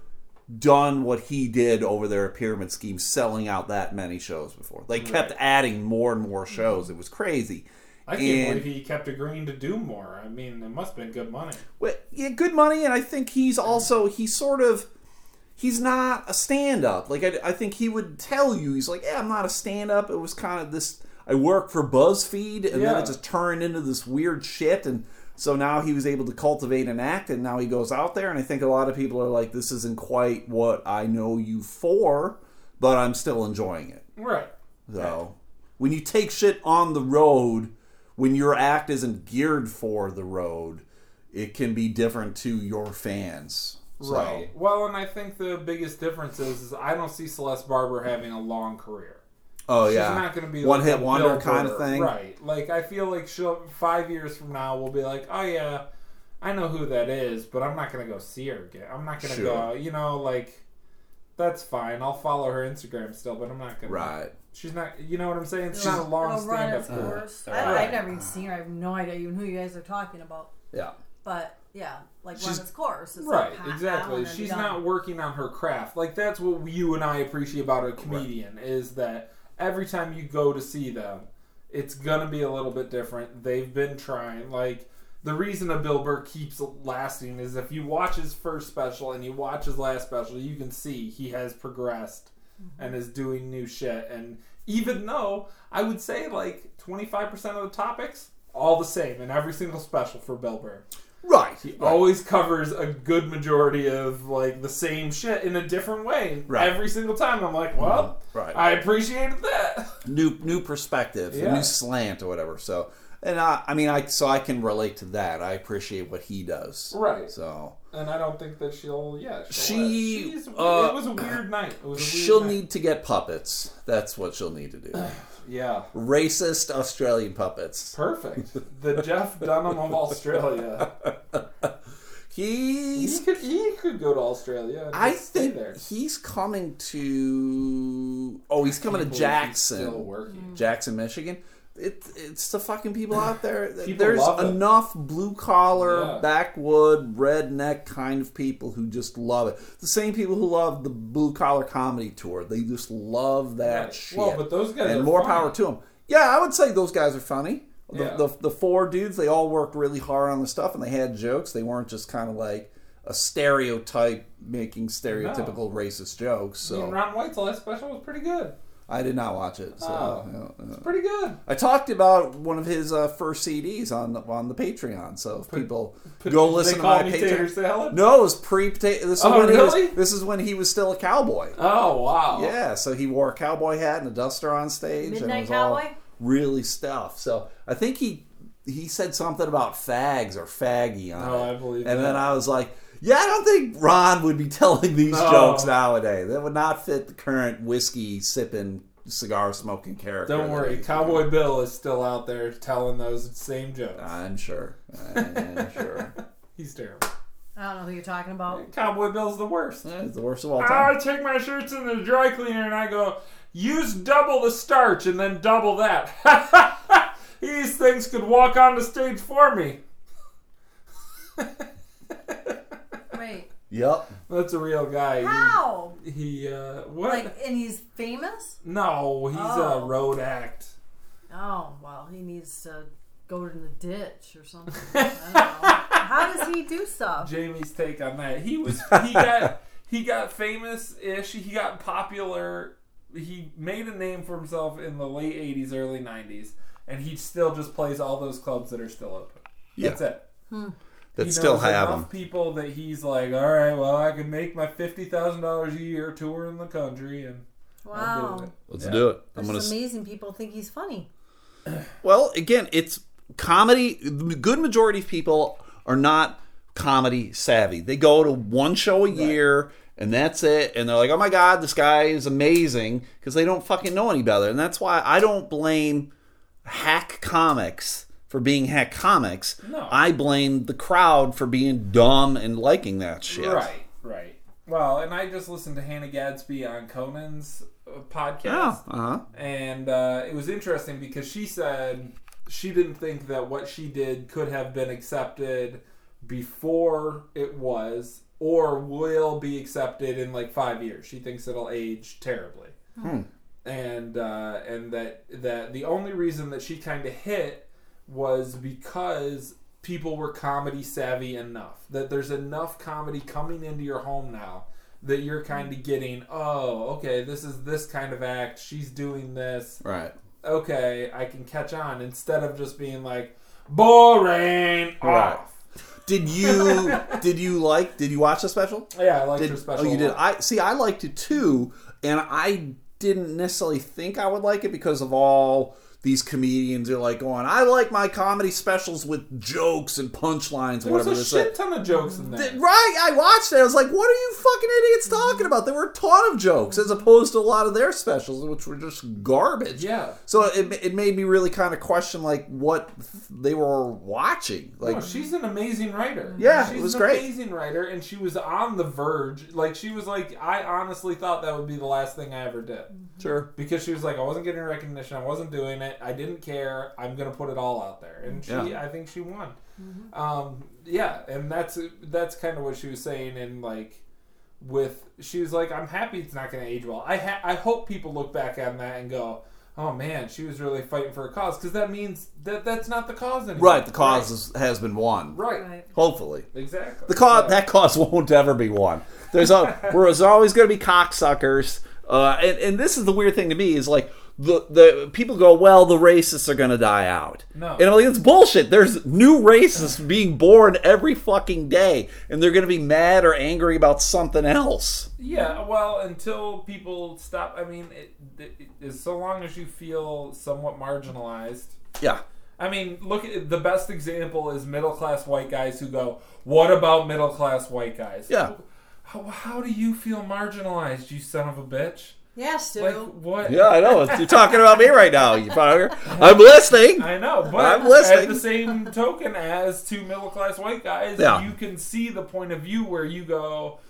done what he did over there at Pyramid Scheme, selling out that many shows before. They kept adding more and more shows. It was crazy. I can't And- believe he kept agreeing to do more. I mean, it must have been good money. Well, yeah, good money, and I think he's also he's sort of he's not a stand up. Like I, I think he would tell you he's like, yeah, I'm not a stand up. It was kind of this. I work for BuzzFeed, and then it just turned into this weird shit, and so now he was able to cultivate an act, and now he goes out there, and I think a lot of people are like, this isn't quite what I know you for, but I'm still enjoying it. Right. So when you take shit on the road, when your act isn't geared for the road, it can be different to your fans. So, Right. Well, and I think the biggest difference is, is I don't see Celeste Barber having a long career. Oh She's yeah, She's not going to be one like hit wonder kind of thing. Right. Like I feel like she'll five years from now we'll be like, oh yeah, I know who that is, but I'm not going to go see her again. I'm not going to Sure. go. You know, like that's fine. I'll follow her Instagram still, but I'm not gonna. Right. She's not. You know what I'm saying? She's, It'll- not a long it'll stand-up its course. Uh, I, right. I've never even seen her. I have no idea even who you guys are talking about. Yeah. But yeah, like She's- run its course. It's Right, like, exactly. She's done. not working on her craft. Like that's what you and I appreciate about a comedian is that every time you go to see them, it's gonna be a little bit different. They've been trying. Like the reason a Bill Burr keeps lasting is if you watch his first special and you watch his last special, you can see he has progressed and is doing new shit. And even though I would say like twenty five percent of the topics all the same in every single special for Bill Burr Right. he right. always covers a good majority of like the same shit in a different way Right. every single time. I'm like, well, mm-hmm. Right. I appreciated that. *laughs* new new perspective, a Yeah. new slant or whatever. So, and I, I mean, I so I can relate to that. I appreciate what he does. Right. So And I don't think that she'll. Yeah, she'll She, She's, uh, it was a weird night. It was a weird she'll night. need to get puppets. That's what she'll need to do. *sighs* Yeah, Racist Australian puppets. perfect. *laughs* The Jeff Dunham of Australia. *laughs* He could. He could go to Australia. And I stay think there. he's coming to. Oh, he's coming to Can't he's Still Jackson, working. Jackson, Michigan. It, it's the fucking people out there. *sighs* People There's enough blue collar, Yeah. backwood, redneck kind of people who just love it. The same people who love the blue collar comedy tour. They just love that Right. shit. Well, but those guys and are more funny. power to them. Yeah, I would say those guys are funny. The, Yeah. the, the four dudes, they all worked really hard on the stuff and they had jokes. They weren't just kind of like a stereotype making stereotypical racist jokes. So I mean, Ron White's last special was pretty good. I did not watch it. So Oh. yeah, yeah. Pretty good. I talked about one of his uh, first CDs on the, on the Patreon. So if people Put- go they listen to call my me Patreon. salad. No, it was pre potato. This is Oh, when he really? was. This is when he was still a cowboy. Oh wow. Yeah, so he wore a cowboy hat and a duster on stage. and it Midnight was all Cowboy? really stuff. So I think he he said something about fags or faggy on Oh, it. I believe And then. I was like, yeah, I don't think Ron would be *laughs* telling these No. jokes nowadays. That would not fit the current whiskey sipping, cigar smoking character. Don't worry, Cowboy doing. Bill is still out there telling those same jokes. I'm sure. I'm *laughs* sure. He's terrible. I don't know who you're talking about. Cowboy Bill's the worst. Yeah, It's the worst of all time. I time. take my shirts in the dry cleaner and I go, use double the starch and then double that. *laughs* These things could walk on the stage for me. Wait, Yep. That's a real guy. how? He, he uh, what? Like, and he's famous? no, he's a Oh. road act. Oh, well, he needs to go in the ditch or something. *laughs* I don't know. How does he do stuff? Jamie's take on that. He was he got he got famous ish. He got popular. He made a name for himself in the late '80s, early '90s, and he still just plays all those clubs that are still open. Yeah. That's it. That He still knows have enough them. people that he's like, all right, well, I can make my fifty thousand dollars a year touring the country, and I'm Wow. it. Let's Yeah. do it. I'm It's gonna. just amazing people think he's funny. *clears throat* Well, again, it's comedy. The good majority of people are not comedy savvy. They go to one show a year and that's it. And they're like, oh my God, this guy is amazing because they don't fucking know any better. And that's why I don't blame hack comics for being hack comics. No. I blame the crowd for being dumb and liking that shit. Right, right. Well, and I just listened to Hannah Gadsby on Conan's uh, podcast. Yeah. Uh huh. and uh, it was interesting because she said she didn't think that what she did could have been accepted before it was or will be accepted in like five years. She thinks it'll age terribly, and uh, and that that the only reason that she kind of hit was because people were comedy savvy enough that there's enough comedy coming into your home now that you're kind of mm. getting oh okay this is this kind of act she's doing this Right. okay i can catch on instead of just being like boring Right. off Did you *laughs* did you like did you watch the special? yeah i liked Did, her special oh, you did. I see. I liked it too, and I didn't necessarily think I would like it because of all these comedians are like going, I like my comedy specials with jokes and punchlines, whatever a this shit is. ton of jokes in there. Right, I watched it. I was like, "What are you fucking idiots talking about?" There were a ton of jokes, as opposed to a lot of their specials, which were just garbage. Yeah. So it, it made me really kind of question like what they were watching. Like, no, she's an amazing writer. Yeah, she's it was an great. amazing writer, and she was on the verge. Like she was like, I honestly thought that would be the last thing I ever did sure. because she was like, I wasn't getting recognition, I wasn't doing it, I didn't care. I'm gonna put it all out there, and she, Yeah. I think she won. Um, yeah, and that's that's kind of what she was saying, and like. With she was like, I'm happy it's not going to age well. I ha- I hope people look back on that and go, oh man, she was really fighting for a cause because that means that that's not the cause anymore. Right, the cause is, has been won. Right. Right. Hopefully. Exactly. The cause So- that cause *laughs* won't ever be won. There's a *laughs* there's always going to be cocksuckers, uh, and and this is the weird thing to me is like the the people go well the racists are going to die out. No. and I'm like it's bullshit. There's new racists *sighs* being born every fucking day, and they're going to be mad or angry about something else. Yeah, well, until people stop. I mean, it, it, it, so long as you feel somewhat marginalized. Yeah, I mean, look at the best example is middle class white guys who go, "What about middle class white guys?" Yeah. How, how do you feel marginalized, you son of a bitch? Yes, Stu. Like what? yeah, I know. You're talking about me right now. You fucker. *laughs* I'm listening. I know, but I'm listening. at the same token as two middle class white guys, Yeah. you can see the point of view where you go,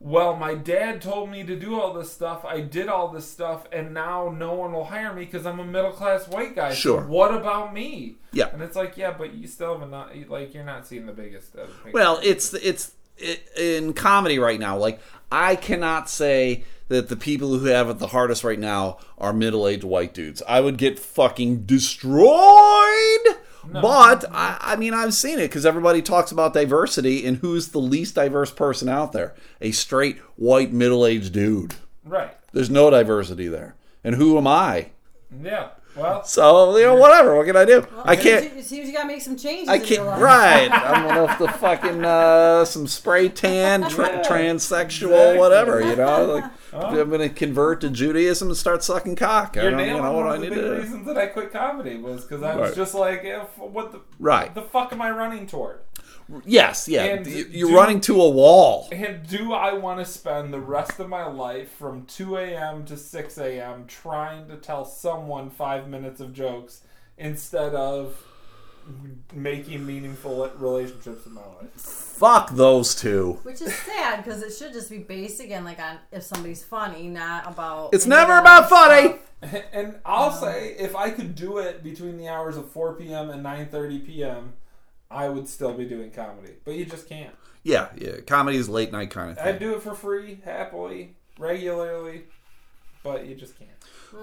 Well, my dad told me to do all this stuff. I did all this stuff, and now no one will hire me because I'm a middle class white guy. So Sure. what about me? Yeah. And it's like, yeah, but you still have a not like you're not seeing the biggest. Of. Well, it's it's it, in comedy right now. Like I cannot say that the people who have it the hardest right now are middle-aged white dudes. I would get fucking destroyed. But I, I mean, I've seen it because everybody talks about diversity, and who's the least diverse person out there? A straight white middle-aged dude. right. There's no diversity there. And who am I? Yeah. Well, So you know, whatever. What can I do? I can't. It seems you gotta make some changes. I can't. life. Right. I'm gonna have to *laughs* fucking uh, some spray tan, tra- Yeah, transsexual, exactly. whatever. You know, *laughs* like I'm gonna convert to Judaism and start sucking cock. I you're don't, you know what I of the need to do. reasons that I quit comedy was because I was Right. just like, if, what the Right. the fuck am I running toward? Yes. Yeah. And You- You're do- running to a wall. And do I want to spend the rest of my life from 2 a.m. to 6 a.m. trying to tell someone five minutes of jokes instead of making meaningful relationships in my life? Fuck those two. Which is sad because it should just be based again, like on if somebody's funny, not about. It's never about funny. stuff. And I'll um, say, if I could do it between the hours of 4 p.m. and 9:30 p.m., I would still be doing comedy. But you just can't. Yeah. Yeah. Comedy is late night kind of thing. I'd do it for free, happily, regularly, but you just can't.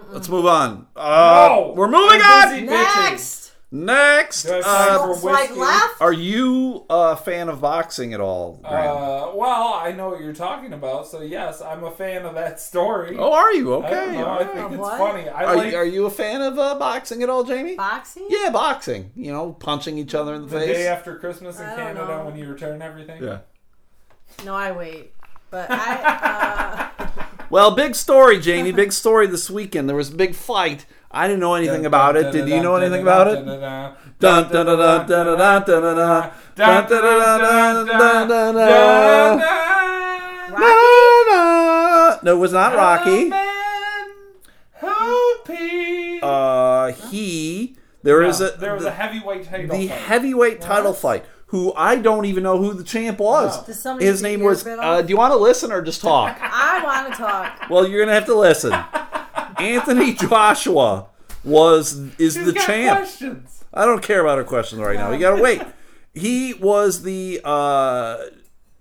Let's move on. Uh, No! We're moving I'm on. busy bitching. Next, Next. Do I have time Uh, for swipe whiskey? left. are you a fan of boxing at all, Uh, well, I know what you're talking about, so yes, I'm a fan of that story. oh, are you I don't okay? know. all I think it's What? funny. I Are, like you, are you a fan of uh, boxing at all, Jamie? Boxing? Yeah, boxing. You know, punching each other in the, the face. day after Christmas in Canada know. when you return everything. yeah. No, I wait. But I. *laughs* Uh, Well, big story, Jamie. *laughs* Big story this weekend. There was a big fight. I didn't know anything about it. Did you know anything about it? No, it was not Rocky. Uh, he there is a there was a heavyweight title. The heavyweight title fight who I don't even know who the champ was. No. His name was. Uh, do you want to listen or just talk? I want to talk. Well, you're gonna have to listen. Anthony Joshua was is She's the champ. questions. I don't care about her questions right now. You gotta wait. *laughs* He was the uh,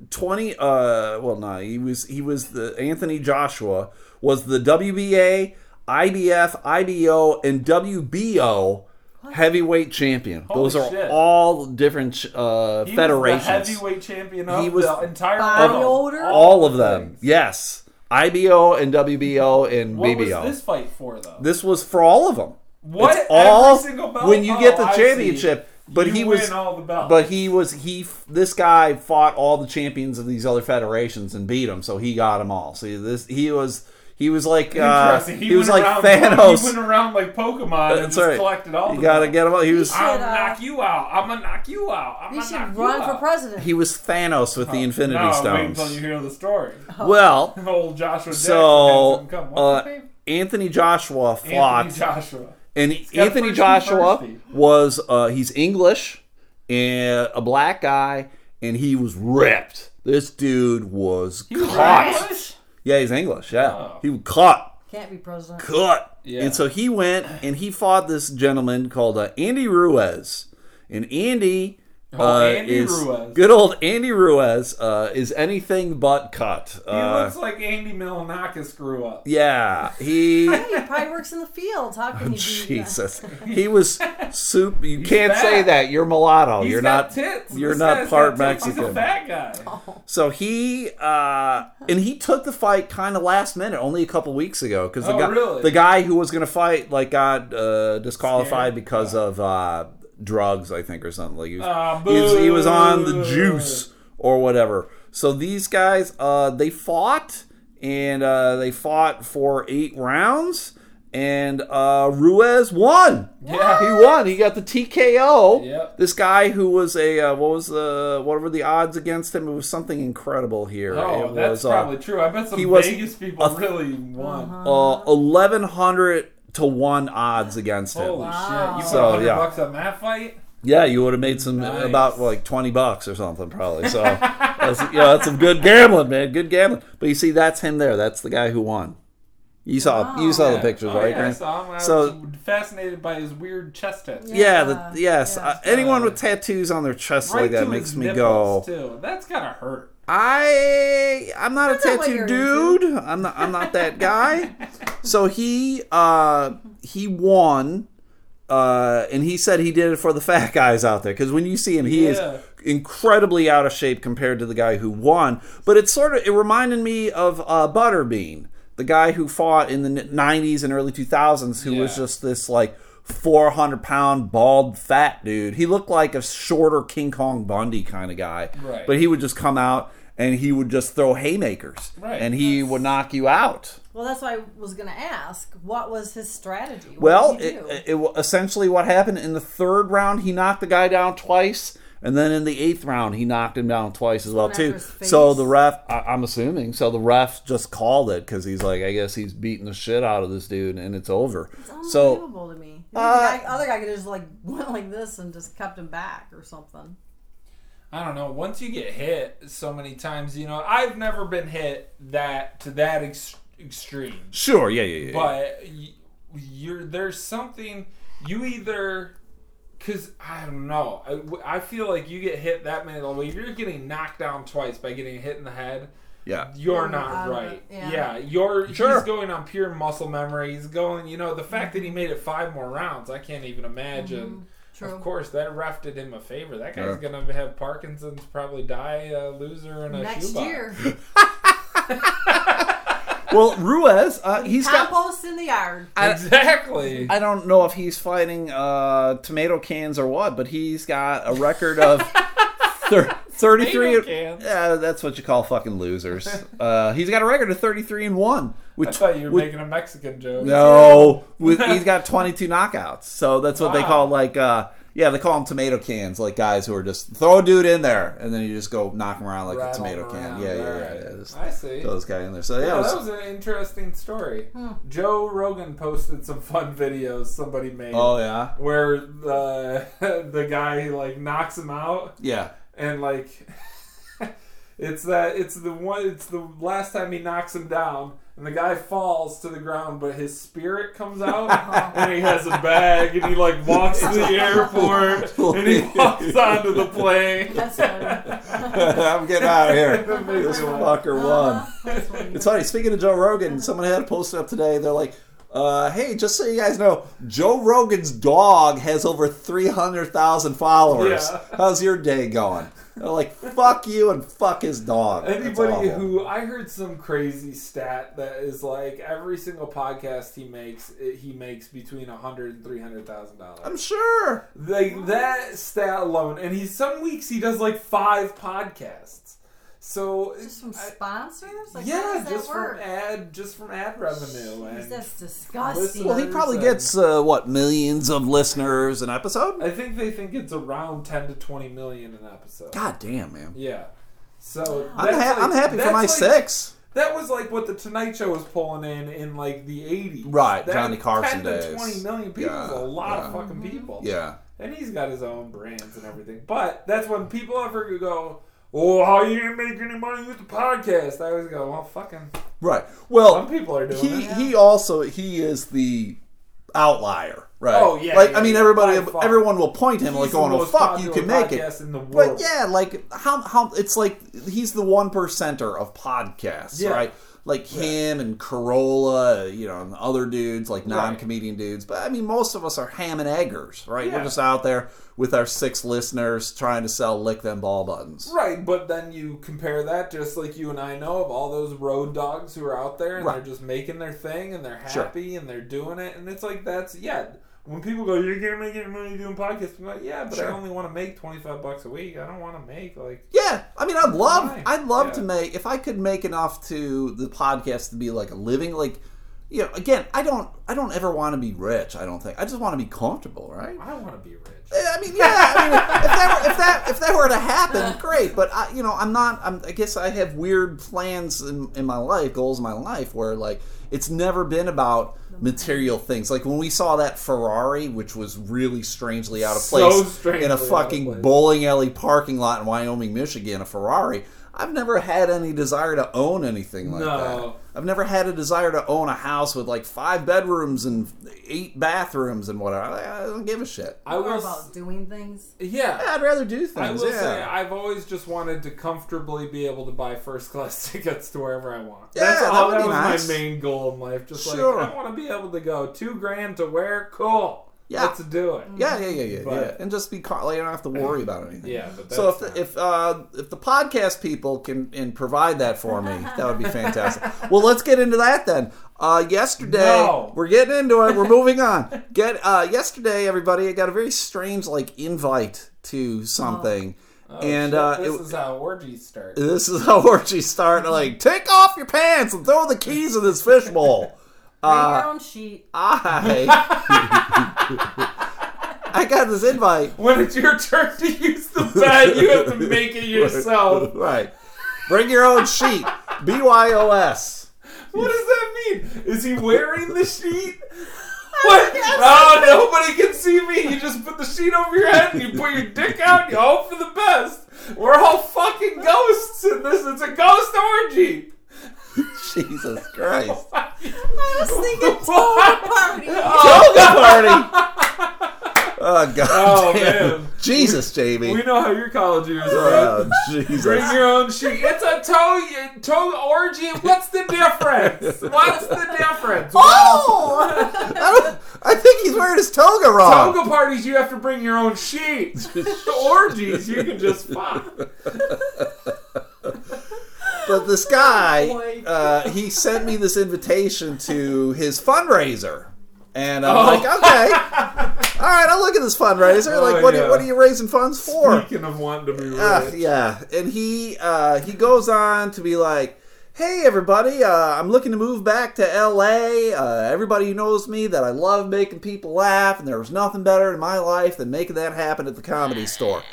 twenty. Uh, well, no, he was he was the Anthony Joshua was the WBA, IBF, IBO, and WBO heavyweight champion. Holy Those are shit. all different uh, He federations. was the heavyweight champion of He was the entire world. all of them. Yes, IBO and WBO and What BBO. was this fight for, though? This was for all of them. What? It's all Every single belt? when you Oh, get the oh, championship. But You he was, all the belts. but he was he. This guy fought all the champions of these other federations and beat them, so he got them all. See, this he was He was like *laughs* uh, Interesting. he, was like around, *laughs* Thanos. He went around like Pokemon and That's just right. collected all You gotta belts. get him. out. He was should, I'm uh, gonna knock you out. I'm gonna knock you out. I'm He gonna should knock run you for out. president. he was Thanos with the Infinity no, Wait Stones. until you hear the story. Well, *laughs* Old Joshua so has him come. What's uh. Anthony Joshua fought, Anthony Joshua. and got Anthony Joshua was uh, he's English and a black guy, and he was ripped. This dude was He was cut. English? Yeah, he's English. Yeah, Oh. he was cut. Can't be president. cut. Yeah. And so he went and he fought this gentleman called uh, Andy Ruiz. And Andy, Oh, uh, Andy is Ruiz. good old Andy Ruiz uh, is anything but cut. He Uh, looks like Andy Milonakis grew up. yeah, he. *laughs* Hey, he probably works in the fields. How can he be? Jesus, *laughs* he was soup. You He's can't say that. You're mulatto. He's You're got not. tits. you're This not part got tits. He's Mexican. a fat guy. So he uh, and he took the fight kind of last minute, only a couple weeks ago, because the Oh, guy, really? the guy who was going to fight, like got uh, disqualified Scared? because of uh, drugs, I think, or something. Like he was, Ah, he was, he was on the juice or whatever. So these guys, uh, they fought and uh, they fought for eight rounds. And uh, Ruiz won. Yeah. he won. He got the TKO. Yep. This guy who was a uh, what was the what were the odds against him? It was something incredible here. Oh, it that's was uh, probably true. I bet some he was Vegas people a- really won. Uh-huh. uh, eleven hundred to one odds against him. Holy Wow. shit! You put So, 100 yeah. bucks on that fight? Yeah, you would have made some Nice. about like twenty bucks or something probably. So *laughs* that's you know, that's some good gambling, man. Good gambling. But you see, that's him there. That's the guy who won. You saw you saw the Yeah. pictures, oh, right? Yeah, I Grant? saw him. I So- was fascinated by his weird chest tattoos. Yeah, the, Yeah, yes. yeah. Uh, anyone with tattoos on their chest Right like that to makes his me nipples, go. Too. That's gotta hurt. I I'm not a Depends on tattoo you're dude. I'm not I'm not that guy. so he uh he won uh and he said he did it for the fat guys out there cuz when you see him he Yeah. is incredibly out of shape compared to the guy who won. But it sort of it reminded me of uh Butterbean, the guy who fought in the 90s and early 2000s who was just this like 400 pound bald fat dude. He looked like a shorter King Kong Bundy kind of guy. Right. But he would just come out and he would just throw haymakers. Right. And he would knock you out. Well, that's why I was going to ask. What was his strategy? What Well, did he it, do? it, essentially what happened in the third round, he knocked the guy down twice. And then in the eighth round, he knocked him down twice as well too. So the ref, I, I'm assuming, so the ref just called it because he's like, I guess he's beating the shit out of this dude, and it's over. It's So to me. Uh, the guy, other guy could have just like *laughs* went like this and just kept him back or something. I don't know. Once you get hit so many times, you know, I've never been hit that to that ex- extreme. sure, yeah, yeah, yeah. But you're there's something you either because I don't know. I, I feel like you get hit that many. Like, if you're getting knocked down twice by getting hit in the head, yeah. you're not out of right. yeah. Yeah, you're Sure. he's going on pure muscle memory. He's going, you know, the fact that he made it five more rounds, I can't even imagine. Mm-hmm. True. Of course, that ref did him a favor. That guy's Yeah. gonna have Parkinson's, probably die a loser in a Next shoebox. year, *laughs* Well, Ruiz, uh, he's got. compost in the yard. Exactly. I don't know if he's fighting uh, tomato cans or what, but he's got a record of *laughs* thir- *laughs* 33. Tomato cans. Yeah, that's what you call fucking losers. Uh, he's got a record of 33 and 1. I thought you were with- making a Mexican joke. No, with, he's got *laughs* 22 knockouts. So that's what they call like, uh, yeah, they call them tomato cans, like guys who are just throw a dude in there and then you just go knock him around like Rattle a tomato can. Yeah, yeah, yeah. right. yeah. Just I see. throw this guy in there. So yeah, Yeah, was- that was an interesting story. Hmm. Joe Rogan posted some fun videos somebody made oh yeah, where the *laughs* the guy like knocks him out yeah. And like *laughs* it's that it's the one it's the last time he knocks him down and the guy falls to the ground but his spirit comes out *laughs* and he has a bag and he like walks to the airport *laughs* and he walks onto the plane. I'm getting out of here. This me fucker won. That's. It's funny. Speaking of Joe Rogan, someone had a post up today. They're like, uh, "Hey, just so you guys know, Joe Rogan's dog has over three hundred thousand followers. Yeah. *laughs* How's your day going?" They're like, "Fuck you and fuck his dog." Anybody who I heard some crazy stat that is like every single podcast he makes, it, he makes between a hundred and three hundred thousand dollars. I'm sure. Like that stat alone, and he's some weeks he does like five podcasts. So Just from I- sponsors? Like, how yeah, does that just work? from ad, just from ad revenue. Jeez, And that's disgusting. Well, he probably gets uh, what millions of listeners an episode. I think they think it's around ten to twenty million an episode. God damn, man. Yeah. So I'm, ha- like- I'm happy for my like- six. That was like what the Tonight Show was pulling in in like the '80s. Right, That Johnny Carson 10 to days. 20 million people is a lot yeah. of fucking people. Yeah. And he's got his own brands and everything. But that's when people ever go, "Oh, how you didn't make any money with the podcast?" I always go, "Well, fucking Right. Well, some people are doing he it." he also he is the outlier, right? Oh, yeah, Like yeah, I mean, everybody, everyone will point him He's like going, "Oh fuck, you can make it." in the world. But yeah, like how how it's like he's the one percenter of podcasts, Yeah. right? Like him and Carolla, uh, you know, and other dudes, like non-comedian dudes. But I mean, most of us are ham and eggers, right? Yeah. We're just out there with our six listeners trying to sell lick them ball buttons. Right, but then you compare that just like you and I know of all those road dogs who are out there and Right. they're just making their thing and they're Sure. happy and they're doing it and it's like that's yeah. When people go, you can't make money doing podcasts. I'm like, yeah, but Sure. I only want to make twenty five bucks a week. I don't want to make like Yeah, I mean, I'd love. I'd love Yeah. to make if I could make enough to the podcast to be like a living, like, you know, again, I don't, I don't ever want to be rich. I don't think. I just want to be comfortable, right? I want to be rich. I mean, yeah. I mean, if that were, if that if that were to happen, *laughs* great. But I, you know, I'm not. I'm, I guess I have weird plans in, in my life, goals in my life, where like it's never been about material things. Like when we saw that Ferrari, which was really strangely out of So place strangely in a fucking bowling alley parking lot in Wyoming, Michigan, a Ferrari. I've never had any desire to own anything like No. that. I've never had a desire to own a house with like five bedrooms and eight bathrooms and whatever. I, I don't give a shit. I More will. about doing things. Yeah. Yeah, I'd rather do things. I will yeah. say I've always just wanted to comfortably be able to buy first class *laughs* tickets to wherever I want. Yeah, That's that all. would That be was nice. my main goal in life. Just Sure. like I want to be able to go two grand to where cool. Yeah. Let's do it. Yeah, yeah, yeah, yeah, But- yeah, and just be car- like, you don't have to worry about anything. Yeah, but So if the, if uh, if the podcast people can and provide that for me, *laughs* that would be fantastic. well, let's get into that then. Uh, yesterday, No. we're getting into it. We're moving on. Get uh, yesterday, everybody. I got a very strange like invite to something, Oh, and shit, uh, this it, is how orgies start. this is how orgies start. Like, take off your pants and throw the keys in this fishbowl. Bring Uh, your own sheet. I *laughs* *laughs* I got this invite. when it's your turn to use the bed, you have to make it yourself. *laughs* Right. Bring your own sheet. BYOS. What does that mean? Is he wearing the sheet? What? Oh, nobody can see me. You just put the sheet over your head and you put your dick out and you hope for the best. We're all fucking ghosts in this. It's a ghost orgy. *laughs* Jesus Christ. *laughs* I was thinking toga party. Toga party. Oh God. Oh, damn. man. Jesus, Jamie. We know how your college years are. Oh Jesus. Bring your own sheet. It's a toga, toga orgy. What's the difference? What's the difference? Oh! I, I think he's wearing his toga wrong. Toga parties, you have to bring your own sheet. *laughs* Orgies, you can just fuck. But this guy, Oh uh, he sent me this invitation to his fundraiser. And I'm Oh. like, okay. All right, I'll look at this fundraiser. Oh, like, what, yeah. are, what are you raising funds for? Speaking of wanting to be rich. Uh, yeah, and he uh, he goes on to be like, "Hey, everybody! Uh, I'm looking to move back to L.A. Uh, everybody who knows me that I love making people laugh, and there was nothing better in my life than making that happen at the comedy store.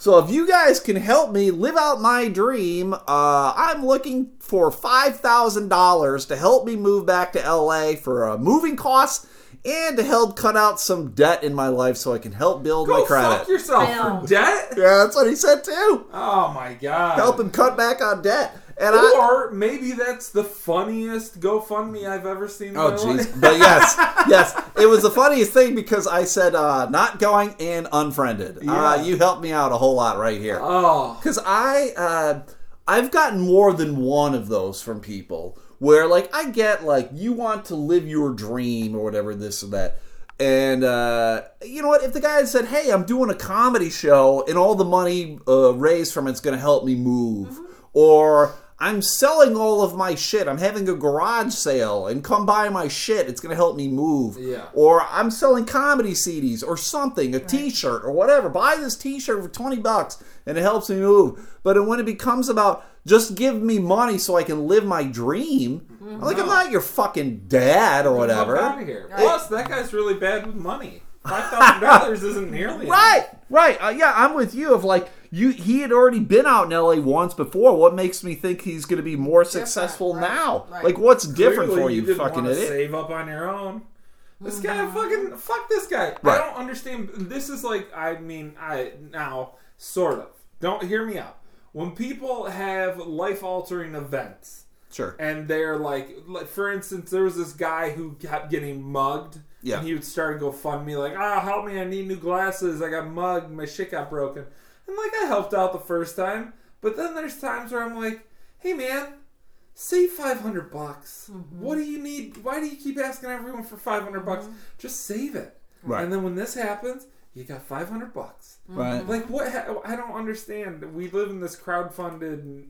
So if you guys can help me live out my dream, uh, I'm looking for five thousand dollars to help me move back to L.A. for uh, moving costs." And to help cut out some debt in my life so I can help build Go my credit. fuck yourself for debt. Yeah, that's what he said too. Oh my god. Help him cut back on debt. And I, Or maybe that's the funniest GoFundMe I've ever seen. Oh jeez, but yes, *laughs* yes, it was the funniest thing because I said uh, not going and unfriended. Yeah. Uh, you helped me out a whole lot right here Oh, because I uh, I've gotten more than one of those from people where like I get like you want to live your dream or whatever this or that. And uh, you know what? If the guy had said, "Hey, I'm doing a comedy show, and all the money uh, raised from it's going to help me move," or I'm selling all of my shit. I'm having a garage sale and come buy my shit. It's going to help me move. Yeah. Or I'm selling comedy CDs or something, a t-shirt or whatever. Buy this t-shirt for 20 bucks and it helps me move. But when it becomes about just give me money so I can live my dream, I'm like I'm not your fucking dad or whatever. out of here. Plus, that guy's really bad with money. Five thousand dollars isn't nearly *laughs* enough. Right, right. Uh, yeah, I'm with you. Of like you, he had already been out in L.A. once before. What makes me think he's going to be more successful right, now? right. Like, what's different Clearly for you, didn't fucking idiot? Save up on your own. This guy fucking fuck this guy. Right. I don't understand. This is like I mean I now sort of don't hear me out. When people have life altering events Sure. and they're like, like, for instance, there was this guy who kept getting mugged. Yeah. And he would start to go fund me like, ah, help me, I need new glasses. I got mugged, my shit got broken. And like I helped out the first time, but then there's times where I'm like, hey man, save 500 bucks. Mm-hmm. What do you need? Why do you keep asking everyone for 500 bucks? Just save it. Right. And then when this happens, you got 500 bucks. Right. Like what? Ha- I don't understand. We live in this crowdfunded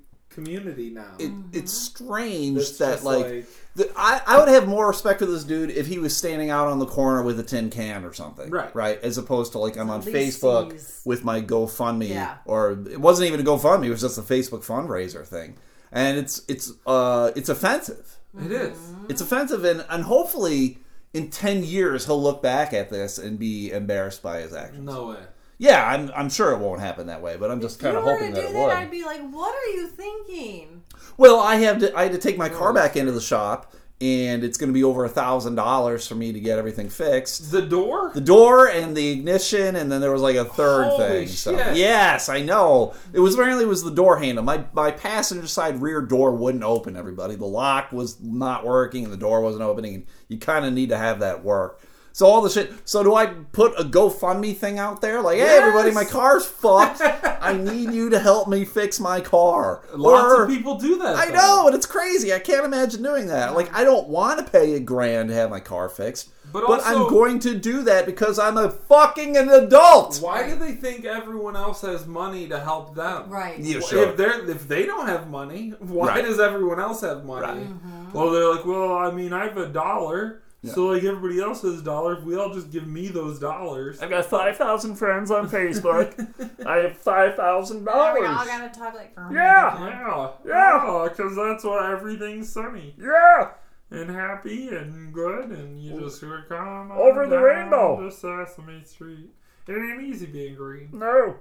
community now. It, it's strange It's that just like, like- the, I, I would have more respect for this dude if he was standing out on the corner with a tin can or something Right. right as opposed to like i'm on At facebook he's- with my gofundme Yeah. or it wasn't even a gofundme it was just a facebook fundraiser thing and it's it's uh it's offensive it is. it's offensive and and hopefully in 10 years he'll look back at this and be embarrassed by his actions No way. Yeah i'm i'm sure it won't happen that way but i'm just If kind you of were hoping to that do it that, would I'd be like, "What are you thinking?" Well, I have to. I had to take my car back into the shop, and it's going to be over a thousand dollars for me to get everything fixed. The door? The door and the ignition, and then there was like a third Holy thing. So shit. yes, I know it was apparently it was the door handle. My my passenger side rear door wouldn't open. Everybody, the lock was not working, and the door wasn't opening. You kind of need to have that work. So all the shit. So do I put a GoFundMe thing out there? Like, hey, everybody, my car's fucked. *laughs* I need you to help me fix my car. Lots Or- of people do that. I though. know, and it's crazy. I can't imagine doing that. Like, I don't want to pay a grand to have my car fixed, But but, also- I'm going to do that because I'm a fucking an adult. Why do they think everyone else has money to help them? Right. Yeah, sure. If they're if they don't have money, why Right. does everyone else have money? Right. Mm-hmm. Well, they're like, well, I mean, I have a dollar, so like everybody else has a dollar. If we all just give me those dollars, I've got 5,000 friends on Facebook. *laughs* I have $5,000. Now we all gotta talk like. Yeah. yeah, Yeah. because that's why everything's sunny Yeah. and happy and good, and you just work on Over the rainbow. to Sesame Street. It ain't easy being green. No.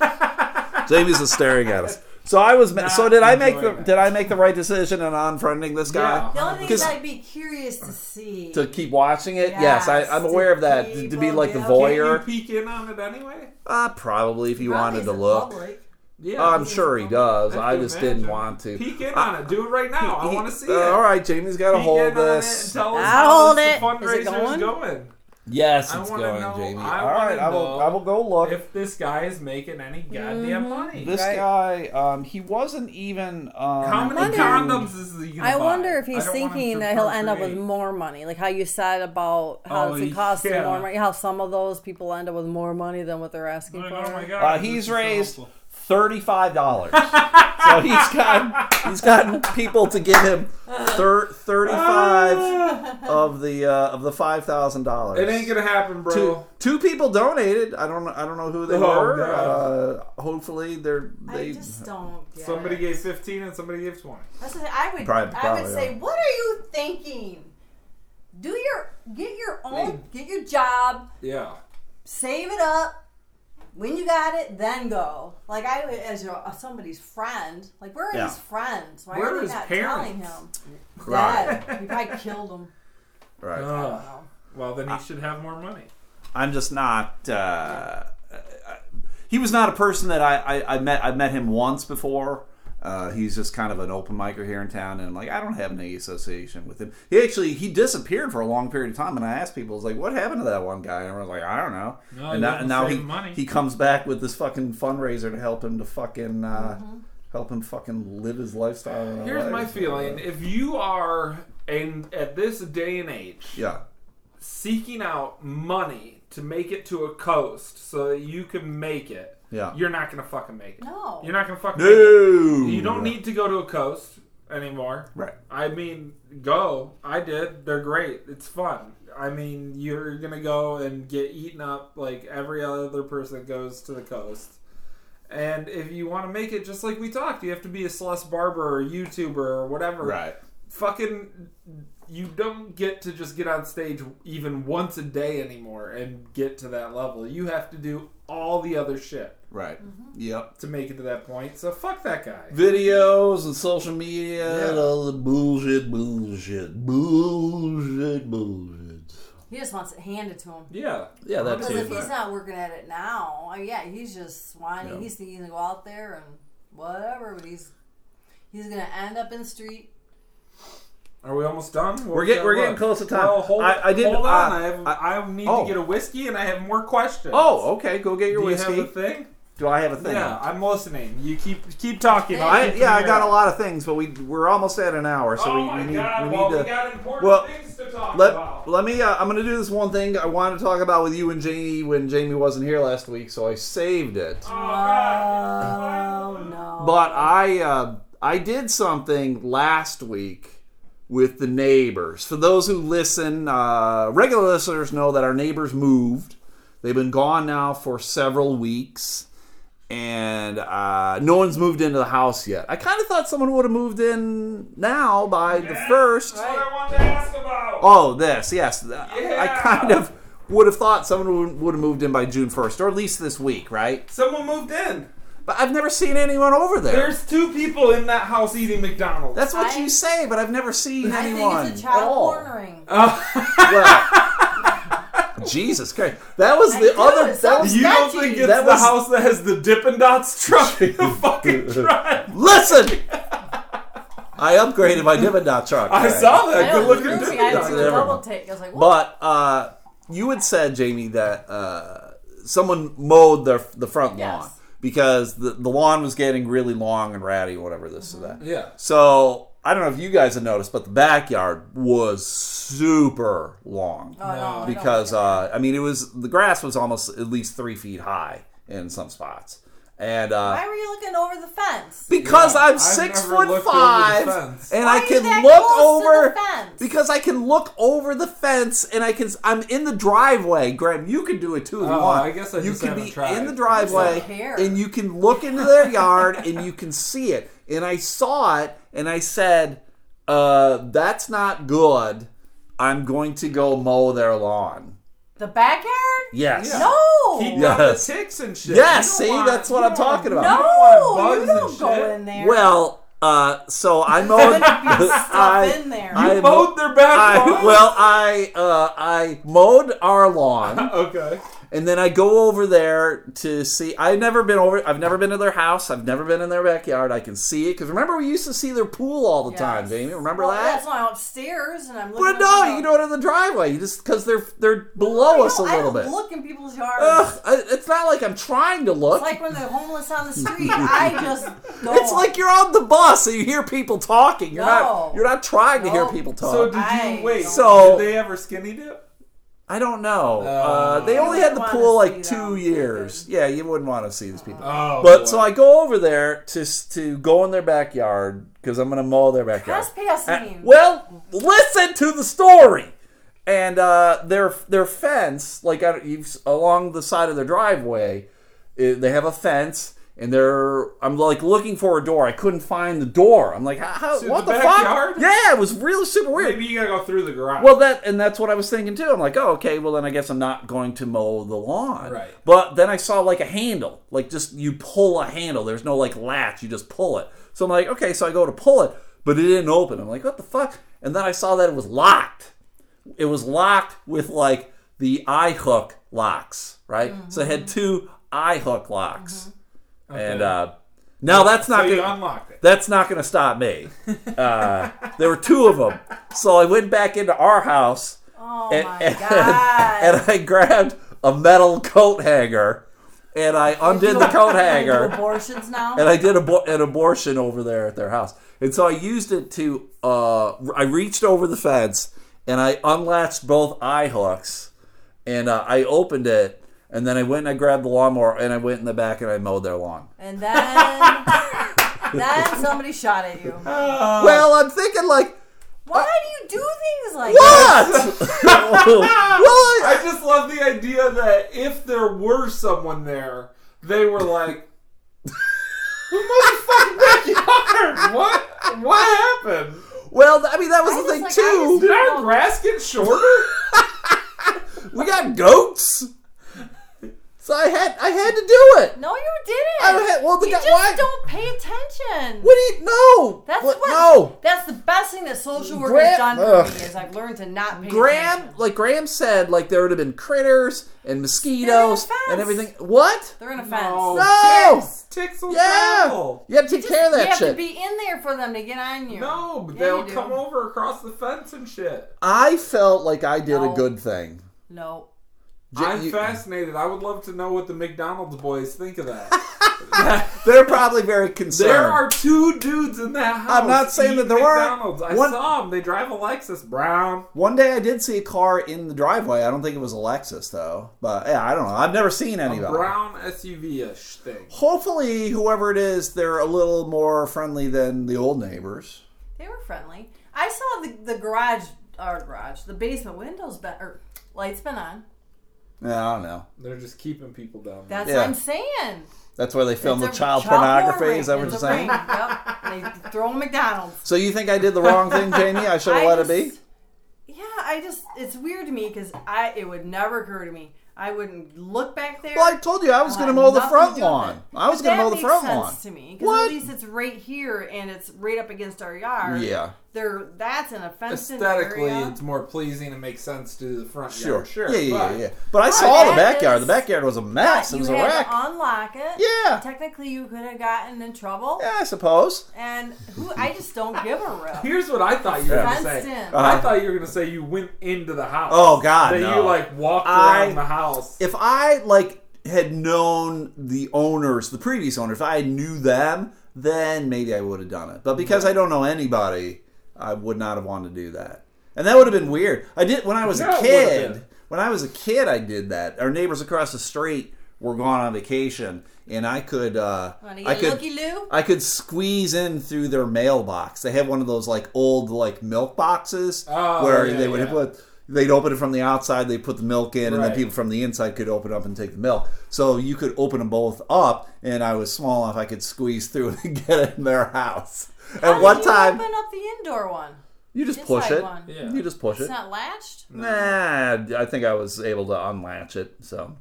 *laughs* Jamie's just staring at us. So I was. Not so did I make the? it. Did I make the right decision in unfriending this guy? The only thing 'Cause- is, I'd be curious to see. To keep watching it, yes, I, Yes, I'm aware of that. To, to be like the give- Can't voyeur, you peek in on it anyway? uh, probably if you Probably wanted to look. public. Yeah, I'm sure he does. I I can just didn't want to. Peek in on it. Do it right now. I He- want to see uh, it. All right, Jamie's got to hold in on it this. and tell us I'll how hold this it. Is it fundraiser's going? going. Yes, it's wanna going, know- Jamie. I All I will. I will go look. If this guy is making any goddamn money. This Right. guy, um, he wasn't even. Um, How many wonder- condoms is he gonna I buy? wonder if he's don't want him thinking to that he'll end up with more money, like how you said about how Oh, it's- it costs yeah. more money. How some of those people end up with more money than what they're asking Like, for. oh my god. Uh, he's raised awful. Thirty-five dollars. so he's got he's gotten people to give him thir- thirty-five of the uh, of the five thousand dollars. It ain't gonna happen, bro. Two, two people donated. I don't know. I don't know who they Oh, were. Uh, hopefully, they're they. I just don't. Get Somebody it. gave 15 and somebody gave 20. That's what I would. Probably- I probably, would say, yeah. what are you thinking? Do your get your own get your job, Yeah. save it up. When you got it, then go. Like I, as your, uh, somebody's friend, like where are Yeah. his friends? Why Where are are they his not parents? telling him? Right. Dead. You probably killed him. Right. Ugh. well, then he should have more money. I'm just not. Uh, he was not a person that I, I, I met. I met him once before. Uh, he's just kind of an open micer here in town, and like I don't have any association with him. He actually he disappeared for a long period of time, and I asked people, I was like, "What happened to that one guy?" And I was like, "I don't know." No, and now, didn't and now he money. he comes back with this fucking fundraiser to help him to fucking uh, help him fucking live his lifestyle. in Here's LA. my feeling. uh, If you are in at this day and age yeah, seeking out money to make it to a coast so that you can make it, Yeah. you're not gonna fucking make it. No. You're not gonna fucking No. make it. You don't need to go to a coast anymore. Right. I mean, go. I did. They're great. It's fun. I mean, you're gonna go and get eaten up like every other person that goes to the coast. And if you want to make it, just like we talked, you have to be a Celeste Barber or YouTuber or whatever. Right. Fucking, you don't get to just get on stage even once a day anymore and get to that level. You have to do all the other shit Right. Mm-hmm. Yep. to make it to that point. So fuck that guy. Videos and social media Yeah. and all the bullshit, bullshit, bullshit, bullshit. He just wants it handed to him. Yeah. Yeah, that Because if he's not working at it now, uh, yeah, he's just whining. Yeah. He's thinking to go out there and whatever, but he's he's gonna end up in the street. Are we almost done? What We're was get- that we're getting close to time. Well, hold, I- I did- hold uh, on. I, have, I- I, need oh. to get a whiskey, and I have more questions. Oh, okay. Go get your Do you whiskey. have a thing? Do I have a thing? Yeah, I'm listening. You keep keep talking. I'll I, yeah, I got a lot of things, but we we're almost at an hour, so oh we, my we need god! we well, need we to. got important well, things to talk Let, about. let me. Uh, I'm going to do this one thing I wanted to talk about with you and Jamie when Jamie wasn't here last week, so I saved it. oh god! Oh no! But I uh, I did something last week with the neighbors. For those who listen, uh, regular listeners know that our neighbors moved. They've been gone now for several weeks, and uh, no one's moved into the house yet. I kind of thought someone would have moved in now by the first. That's what I wanted to ask about. Oh, this yes. I kind of would have thought someone would- would have moved in by June first, or at least this week, right? Someone moved in. But I've never seen anyone over there. There's two people in that house eating McDonald's. That's what I- you say, but I've never seen I anyone I think it's a at child all. cornering. Oh, *laughs* Well, Jesus Christ, that was the do, other. it That was, you don't think it's That the was- house that has the Dippin' Dots truck in the *laughs* fucking drive? listen. I upgraded my Dippin' Dot truck. I today. saw that. Good looking it was Dippin' I had to double take. I was like, what? But uh, you had said, Jamie, that uh, someone mowed their the front Yes. lawn because the, the lawn was getting really long and ratty, or whatever this or that. Yeah. So I don't know if you guys have noticed, but the backyard was super long. Oh, no, I don't because like uh, I mean, it was the grass was almost at least three feet high in some spots, and uh, Why were you looking over the fence? because Yeah, I'm I've six never foot looked over the five, fence. and Why I are you can that look close to over the fence? because I can look over the fence, and I can. I'm in the driveway. Graham, you can do it too if you Oh, want. I guess I you just can haven't be tried. in the I driveway, don't care. and you can look into their yard, and you can see it. And I saw it, and I said, uh, "That's not good. I'm going to go mow their lawn." The backyard? Yes. Yeah. No. Keep Yes. the ticks and shit. Yes, see, want- that's what I'm talking about. You don't No, want you bugs and don't go shit. in there. Well, uh, so I *laughs* mowed. *laughs* I, in there. I You mowed their back I, well, I uh, I mowed our lawn, *laughs* Okay. And then I go over there to see. I've never been over. I've never been to their house. I've never been in their backyard. I can see it because remember we used to see their pool all the time, Jamie. Remember well, that? That's why I'm upstairs and I'm looking. But no, the- you can do it in the driveway. You just because they're they're below No, us a I little don't bit. Look in people's yards. Ugh, I- it's not like I'm trying to look. It's like when they're homeless on the *laughs* street. I just go. It's like you're on the bus and you hear people talking. You're No. not. You're not trying to hear people talk. So did you I wait? So- did they ever skinny dip? I don't know. Uh, Uh, they only had the pool like two them. years. Yeah, you wouldn't want to see these people. Oh, but boy. so I go over there to to go in their backyard because I'm gonna mow their backyard. Trespassing. Well, listen to the story. And uh, their their fence, like you've, along the side of their driveway, uh, they have a fence, and they're I'm like looking for a door. I couldn't find the door. I'm like, how, So what the the, fuck? Yeah, it was really super weird. Maybe you gotta go through the garage. Well, that and that's what I was thinking too. I'm like, oh, okay. Well, then I guess I'm not going to mow the lawn. Right. But then I saw like a handle, like just you pull a handle. There's no like latch. You just pull it. So I'm like, okay. So I go to pull it, but it didn't open. I'm like, what the fuck? And then I saw that it was locked. It was locked with like the eye hook locks, right? So it had mm-hmm. two eye hook locks, mm-hmm. And uh, now that's not so gonna, that's not going to stop me. *laughs* Uh, there were two of them, so I went back into our house oh and, my and, god. and I grabbed a metal coat hanger and I undid the coat hanger abortions now. and I did abo- an abortion over there at their house. And so I used it to, uh, I reached over the fence and I unlatched both eye hooks and uh, I opened it And then I went and I grabbed the lawnmower and I went in the back and I mowed their lawn. And then, *laughs* then somebody shot at you. Uh, well, I'm thinking like, Why do you do things like that? *laughs* what? well, I, I just love the idea that if there were someone there, they were like, "Who motherfucking backyard? What? What happened? well, I mean that was I the just thing like- I too. just- Did our grass get shorter?" *laughs* We got goats, so I had I had to do it. No, you didn't. I had well the you guy. just Why? don't pay attention. What do you know? That's what, what. No. That's the best thing that social work Graham- has done for Ugh. me is I've learned to not pay Graham, attention. like Graham said, like there would have been critters and mosquitoes and everything. What? They're in a fence. No, No. ticks, ticks will Yeah, travel. you have to take Just- care of that shit. you that have to be in there for them to get on you. No, but Yeah, they'll come over across the fence and shit. I felt like I did a good thing. No. J- I'm you- fascinated. I would love to know what the McDonald's boys think of that. *laughs* *laughs* They're probably very concerned. there are two dudes in that house. I'm not saying that there weren't. McDonald's. I One- saw them. They drive a Lexus brown. One day I did see a car in the driveway. I don't think it was a Lexus though, but yeah, I don't know. I've never seen A anybody. brown SUV-ish thing. Hopefully, whoever it is, they're a little more friendly than the old neighbors. They were friendly. I saw the, the garage, or garage, the basement windows, be- or lights been on. Yeah, I don't know. They're just keeping people down there. That's Yeah. what I'm saying. That's where they film the It's a child, pornography. ring. Is that what you're saying? ring. Yep. And they throw 'em McDonald's. So you think I did the wrong thing, Jamie? I should have *laughs* I let it be. Yeah, I just it's weird to me because I it would never occur to me. I wouldn't look back there. Well, I told you I was oh, going to mow the front to do with lawn. I was going to mow the makes front sense lawn. to me because What? at least it's right here and it's right up against our yard. Yeah. There that's an offensive Aesthetically, area. it's more pleasing and makes sense to the front Sure. yard. Sure. Yeah, yeah, but- yeah, yeah. But I saw the backyard. is- The backyard was a mess. It you was a had wreck. to unlock it. Yeah. Technically, you could have gotten in trouble. Yeah, I suppose. And who I just don't give a rip. Here's what I thought you were going to say. I Uh-huh. thought you were going to say you went into the house. Oh, God, That no. you like walked I- around the house. If I like had known the owners, the previous owners, if I knew them, then maybe I would have done it. But because I don't know anybody, I would not have wanted to do that. And that would have been weird. I did when I was Yeah, a it would have kid. When I was a kid, I did that. Our neighbors across the street were gone on vacation, and I could, uh, I could. I could squeeze in through their mailbox. They have one of those like old like milk boxes Oh, where yeah, they would yeah. put they'd open it from the outside, they put the milk in, and then people from the inside could open up and take the milk. So you could open them both up, and I was small enough I could squeeze through *laughs* and get it in their house. How At did one you time, open up the indoor one. you just inside push it. one? Yeah. You just push It's it. not latched. Nah, I think I was able to unlatch it. So,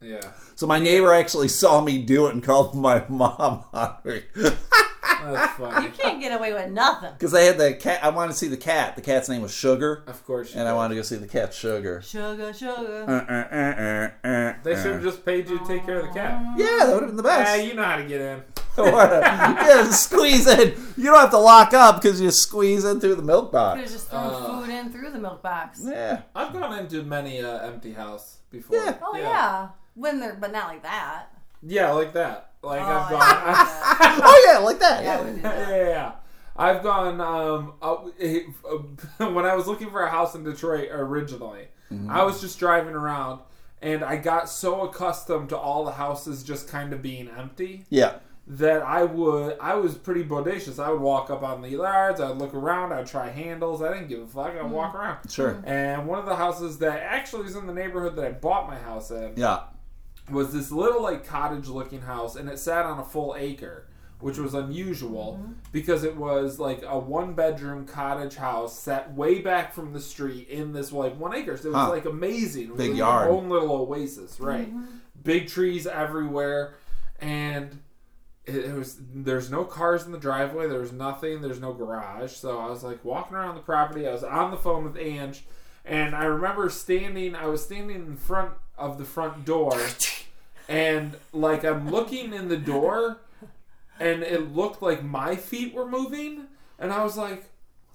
yeah. so my neighbor actually saw me do it and called my *laughs* mom on me. *laughs* That's *laughs* funny. You can't get away with nothing. Because they had the cat. I wanted to see the cat. The cat's name was Sugar, Of course. you and I wanted to go see the cat Sugar. Sugar, sugar. Uh, uh, uh, uh, uh, They uh. should have just paid you to take care of the cat. Yeah, that would have been the best. Yeah, you know how to get in. *laughs* yeah, squeeze in. You don't have to lock up because you squeeze in through the milk Could have box. just thrown Uh. food in through the milk box. Yeah. I've gone into many uh, empty house before. Yeah. Oh yeah. when they're but not like that. Yeah, like that. Like Oh, I've gone. didn't do that. *laughs* Oh yeah, like that. Yeah, Yeah. yeah, that. yeah, yeah. I've gone um uh, *laughs* uh, when I was looking for a house in Detroit originally. I was just driving around and I got so accustomed to all the houses just kind of being empty Yeah. that I would I was pretty bodacious. I would walk up on the yards, I'd look around, I'd try handles. I didn't give a fuck. I'd walk around. Sure. And one of the houses that actually is in the neighborhood that I bought my house in Yeah. Was this little like cottage looking house and it sat on a full acre which was unusual mm-hmm. because it was like a one bedroom cottage house set way back from the street in this like one acre. So it was Huh. like amazing. It was Big like yard. your own little oasis right. Mm-hmm. Big trees everywhere and it, it was there's no cars in the driveway there's nothing there's no garage. So i was like walking around the property i was on the phone with ange and i remember standing i was standing in front of the front door *laughs* and like i'm looking in the door and it looked like my feet were moving and i was like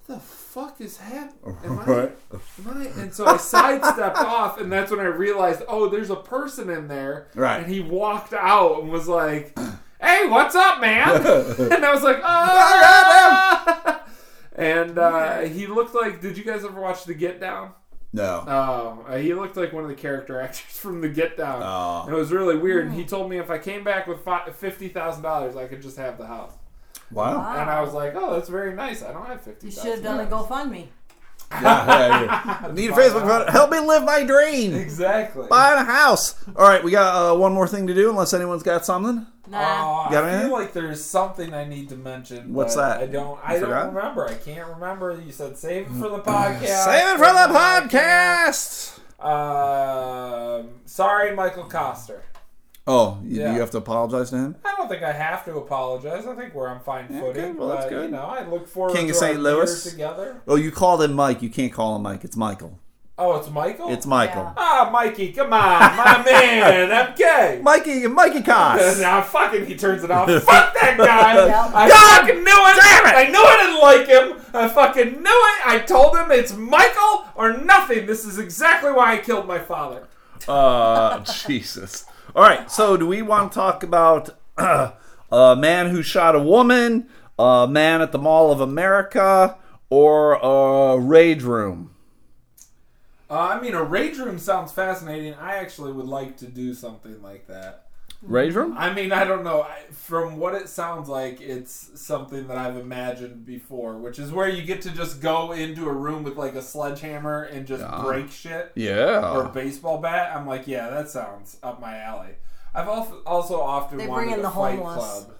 what the fuck is happening *laughs* am I, Right. am I? and so i sidestepped *laughs* off and that's when i realized oh there's a person in there Right. and he walked out and was like *clears throat* hey what's up man *laughs* and i was like oh and uh, he looked like did you guys ever watch the get down No. Oh, uh, he looked like one of the character *laughs* actors from The Get Down. Oh. And it was really weird. And he told me if I came back with fi- fifty thousand dollars, I could just have the house. Wow. Wow. And I was like, "Oh, that's very nice. I don't have fifty You thousand. should have done a GoFundMe. *laughs* Yeah, yeah, yeah. Need a Facebook photo. Help me live my dream. Exactly. Buying a house. All right, we got uh, one more thing to do, unless anyone's got something. Nah. Oh, Got I anything? feel like there's something I need to mention. What's that? I don't. I You don't forgot? remember. I can't remember. You said save it for the podcast. Save it for the podcast. Um, sorry, Michael Kosta. Oh, you, Yeah. you have to apologize to him? I don't think I have to apologize. I think we're on fine footing. good. Well, that's but, good. You know, I look forward King to of St. Louis. together. Oh, you called him Mike. You can't call him Mike. It's Michael. Oh, it's Michael. It's Michael. Yeah. ah, Mikey. Come on, my *laughs* man. MK. Mikey, Mikey Koss. *laughs* now fucking he turns it off. Fuck that guy. *laughs* Yep. I God fucking knew it. I knew I didn't like him. I fucking knew it. I told him it's Michael or nothing. This is exactly why I killed my father. Uh, Jesus. All right. So, do we want to talk about *clears throat* a man who shot a woman, a man at the Mall of America, or a rage room? Uh, I mean, a rage room sounds fascinating. I actually would like to do something like that. Rage room? I mean, I don't know. I, from what it sounds like, it's something that I've imagined before, which is where you get to just go into a room with like a sledgehammer and just Yeah. break shit Yeah. or a baseball bat. I'm like, yeah, that sounds up my alley. I've also also often They wanted bring in a the fight homeless. club.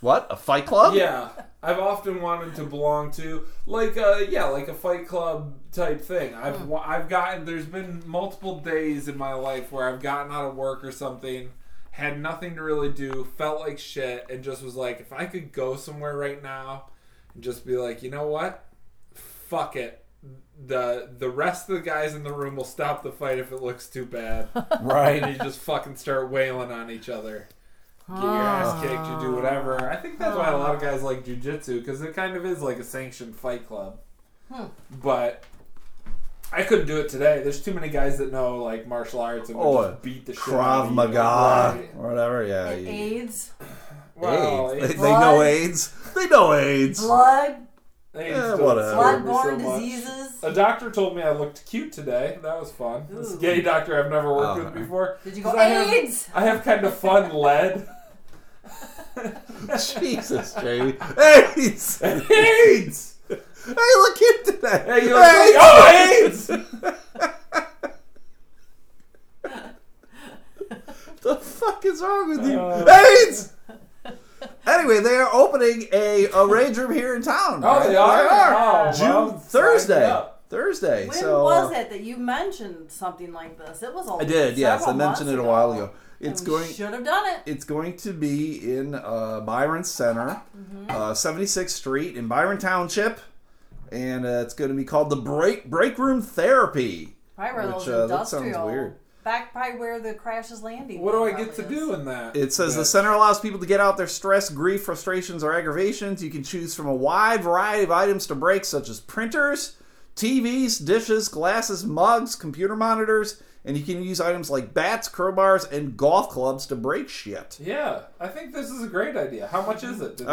What? A fight club? Yeah, I've often wanted to belong to like a yeah, like a fight club type thing. I've hmm. I've gotten there's been multiple days in my life where I've gotten out of work or something, had nothing to really do, felt like shit, and just was like, if I could go somewhere right now and just be like, you know what, fuck it. The the rest of the guys in the room will stop the fight if it looks too bad. *laughs* Right. and you just fucking start wailing on each other. Get your ah. ass kicked, you do whatever. I think that's why a lot of ah. guys like jujitsu because it kind of is like a sanctioned fight club. Hmm. But I couldn't do it today. There's too many guys that know like martial arts and Oh, just beat the shit out of Krav you. Maga Right. or whatever. Yeah. And you- AIDS, Well, AIDS. They, AIDS, they know AIDS. They know AIDS. blood, AIDS Eh, don't whatever. scare so bloodborne diseases. A doctor told me I looked cute today. That was fun. This Ooh. gay doctor I've never worked Oh. with before. Did you go 'Cause I have- AIDS? I have kind of fun *laughs* lead. *laughs* Jesus, Jamie. *laughs* AIDS. AIDS! Hey, look cute today. Hey, you look like, oh, AIDS! *laughs* the fuck is wrong with you? Uh, AIDS! Anyway, they are opening a, a rage room here in town. Oh, they are? They Oh, June well, Thursday. Thursday. When so, was uh, it that you mentioned something like this? It was a I did, yes. I mentioned it a while ago. It's And going Should have done it. it's going to be in uh, Byron Center, Mm-hmm. uh, 76th Street in Byron Township. And uh, it's going to be called the Break Break Room Therapy. Right where Which, those uh, that sounds industrial. weird. Back by where the crash is landing. What do I get to is. do in that? It says the center allows people to get out their stress, grief, frustrations, or aggravations. You can choose from a wide variety of items to break, such as printers, TVs, dishes, glasses, mugs, computer monitors, and you can use items like bats, crowbars, and golf clubs to break shit. Yeah, I think this is a great idea. How much is it? Uh,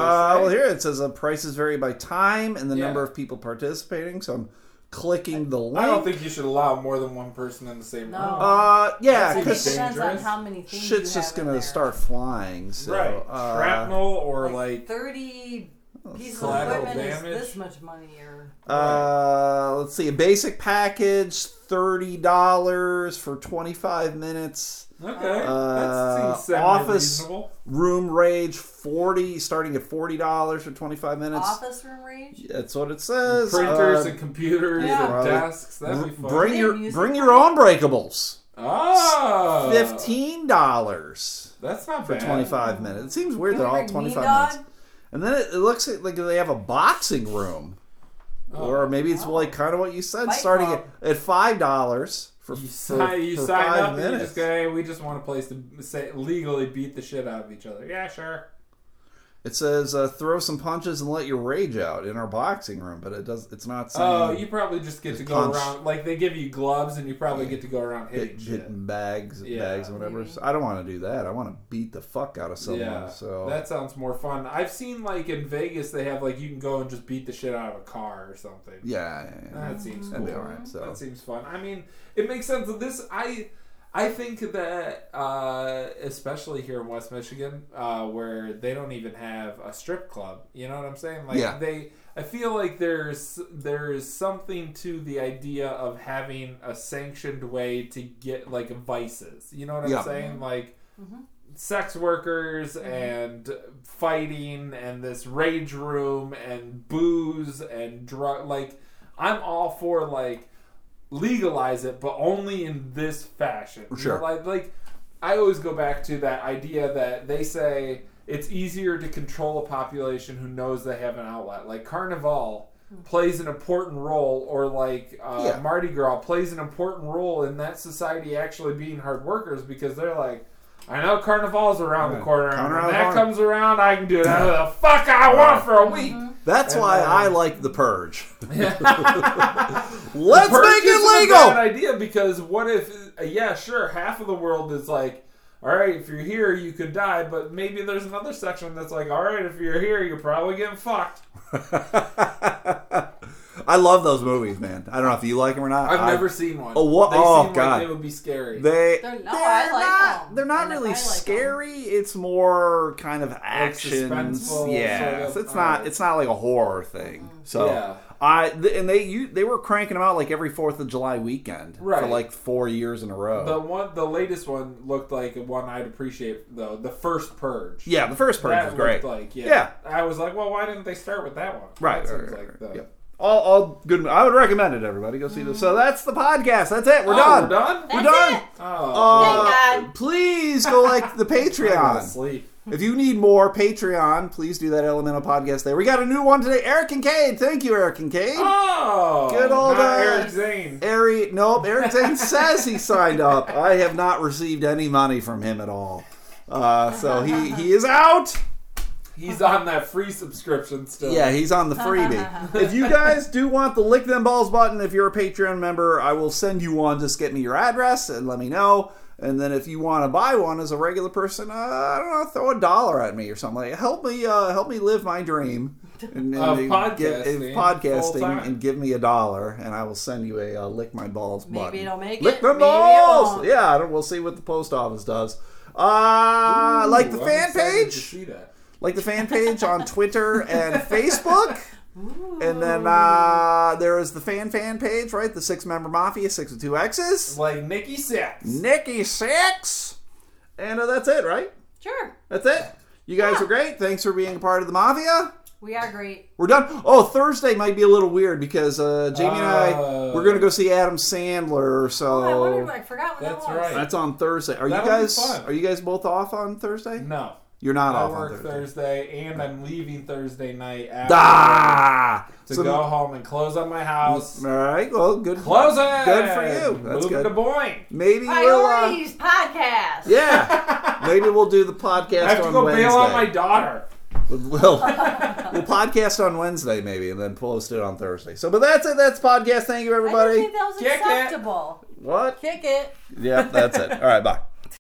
well, here it says the prices vary by time and the Yeah. number of people participating. So I'm clicking the link. I don't think you should allow more than one person in the same No. room. Uh, yeah, I think it because depends on how many things shit's you just have in gonna start flying. So, right. uh, Shrapnel or like, like, thirty pieces of equipment is this much money or Uh, let's see. A basic package, thirty dollars for twenty five minutes. okay, Uh, that seems office- semi-reasonable. Room rage, forty, starting at forty dollars for twenty five minutes. office room rage. That's what it says. Printers Uh, and computers Yeah. and desks. That'd be fun. bring your bring your for- own breakables. oh, Fifteen dollars That's not for bad. twenty five minutes. It seems weird. They're all bring twenty Mean five Dog? minutes. And then it, it looks like they have a boxing room, Oh. or maybe it's Oh. like kind of what you said, Fight starting Club. at, at five dollars for, You for, sign, you for sign five up and you minutes. just go, hey, we just want a place to say, legally beat the shit out of each other. Yeah, sure. It says uh, throw some punches and let your rage out in our boxing room, but it does. It's not saying Oh, you probably just get Just to go punch. around. Like they give you gloves, and you probably get to go around hitting hit, hitting bags, Yeah. bags, and whatever. So I don't want to do that. I want to beat the fuck out of someone. Yeah, so that sounds more fun. I've seen like in Vegas, they have like you can go and just beat the shit out of a car or something. yeah, yeah, yeah. That seems That'd cool. be alright, so. That seems fun. I mean, it makes sense. that This I I think that uh, especially here in West Michigan, uh, where they don't even have a strip club. You know what I'm saying? Like Yeah. they. I feel like there's there's something to the idea of having a sanctioned way to get like vices. You know what I'm Yeah. saying? Like sex workers and fighting and this rage room and booze and drug like I'm all for like legalize it but only in this fashion. You know, Sure. like like I always go back to that idea that they say it's easier to control a population who knows they have an outlet. Like Carnival plays an important role, or like uh, Yeah. Mardi Gras plays an important role in that society actually being hard workers because they're like, I know Carnival's around the corner, and when that comes around, I can do whatever the fuck I want for a week. That's And, why uh, I like the purge. *laughs* *laughs* Let's Purge make it isn't a legal. bad idea because what if? Uh, yeah, sure. Half of the world is like, all right, if you're here, you could die, but maybe there's another section that's like, all right, if you're here, you're probably getting fucked. *laughs* I love those movies, man. I don't know if you like them or not. I've I- never seen one. Oh, what- They oh, seem God. like they would be scary. They They're- no, they're I like not, them. They're not really I like them. scary. It's more kind of action. suspenseful, Yeah, sort of, it's uh, not. alright. It's not like a horror thing. Mm-hmm. So Yeah. I th- and they you, they were cranking them out like every Fourth of July weekend for like four years in a row. the one, the latest one looked like one I'd appreciate though. The first Purge. yeah, the first Purge that was great. Like yeah. Yeah. I was like, well, why didn't they start with that one? Right, That right, seems right, like right. the- Yep. All, all good. I would recommend it. Everybody go see this. So that's the podcast. That's it. We're Oh, done. We're done. We're That's done. it. Oh, Uh, Thank God. please go like the I *laughs* gotta Patreon. sleep. If you need more Patreon, please do that Elemental podcast there. We got a new one today. Eric Kincaid. Thank you, Eric Kincaid. Oh, Good old, not uh, Eric Zane. Eric, nope. Eric Zane says he signed up. I have not received any money from him at all. Uh, so he, he is out. He's on that free subscription still. Yeah, he's on the freebie. *laughs* if you guys do want the lick them balls button, if you're a Patreon member, I will send you one. Just get me your address and let me know. And then if you want to buy one as a regular person, uh, I don't know, throw a dollar at me or something. Like, help me, uh, help me live my dream and, Of and podcasting, give- and podcasting, and give me a dollar, and I will send you a uh, lick my balls Maybe button. it'll make lick it. them Maybe balls. Yeah, I don't, we'll see what the post office does. Uh, like the I'm fan page To see that. Like the fan page on Twitter and *laughs* Facebook. And then uh, there is the fan fan page, right? The six member mafia, six with two X's. Like Nikki Sixx. Nikki Sixx. And uh, that's it, right? Sure. That's it. You guys are great. Thanks for being a part of the mafia. We are great. We're done. Oh, Thursday might be a little weird because uh, Jamie and I Oh. we're gonna go see Adam Sandler. So Oh, I wondered. I forgot what That's that was. right. that's on Thursday. Are That'll you be guys fun. are you guys both off on Thursday? No. You're not I off work on Thursday. Thursday, and I'm leaving Thursday night after Ah! to So- go home and close up my house. All right. Well, good. Close it. Good for you. That's Moving good. to Boyne. Maybe we'll. Uh, podcast. yeah. *laughs* Maybe we'll do the podcast I have to on go Wednesday. bail out my daughter. We'll, *laughs* we'll podcast on Wednesday maybe, and then post it on Thursday. So, but that's it. That's podcast. Thank you, I didn't everybody. think that was Kick it. What? Kick it. Yeah, that's it. All right. Bye.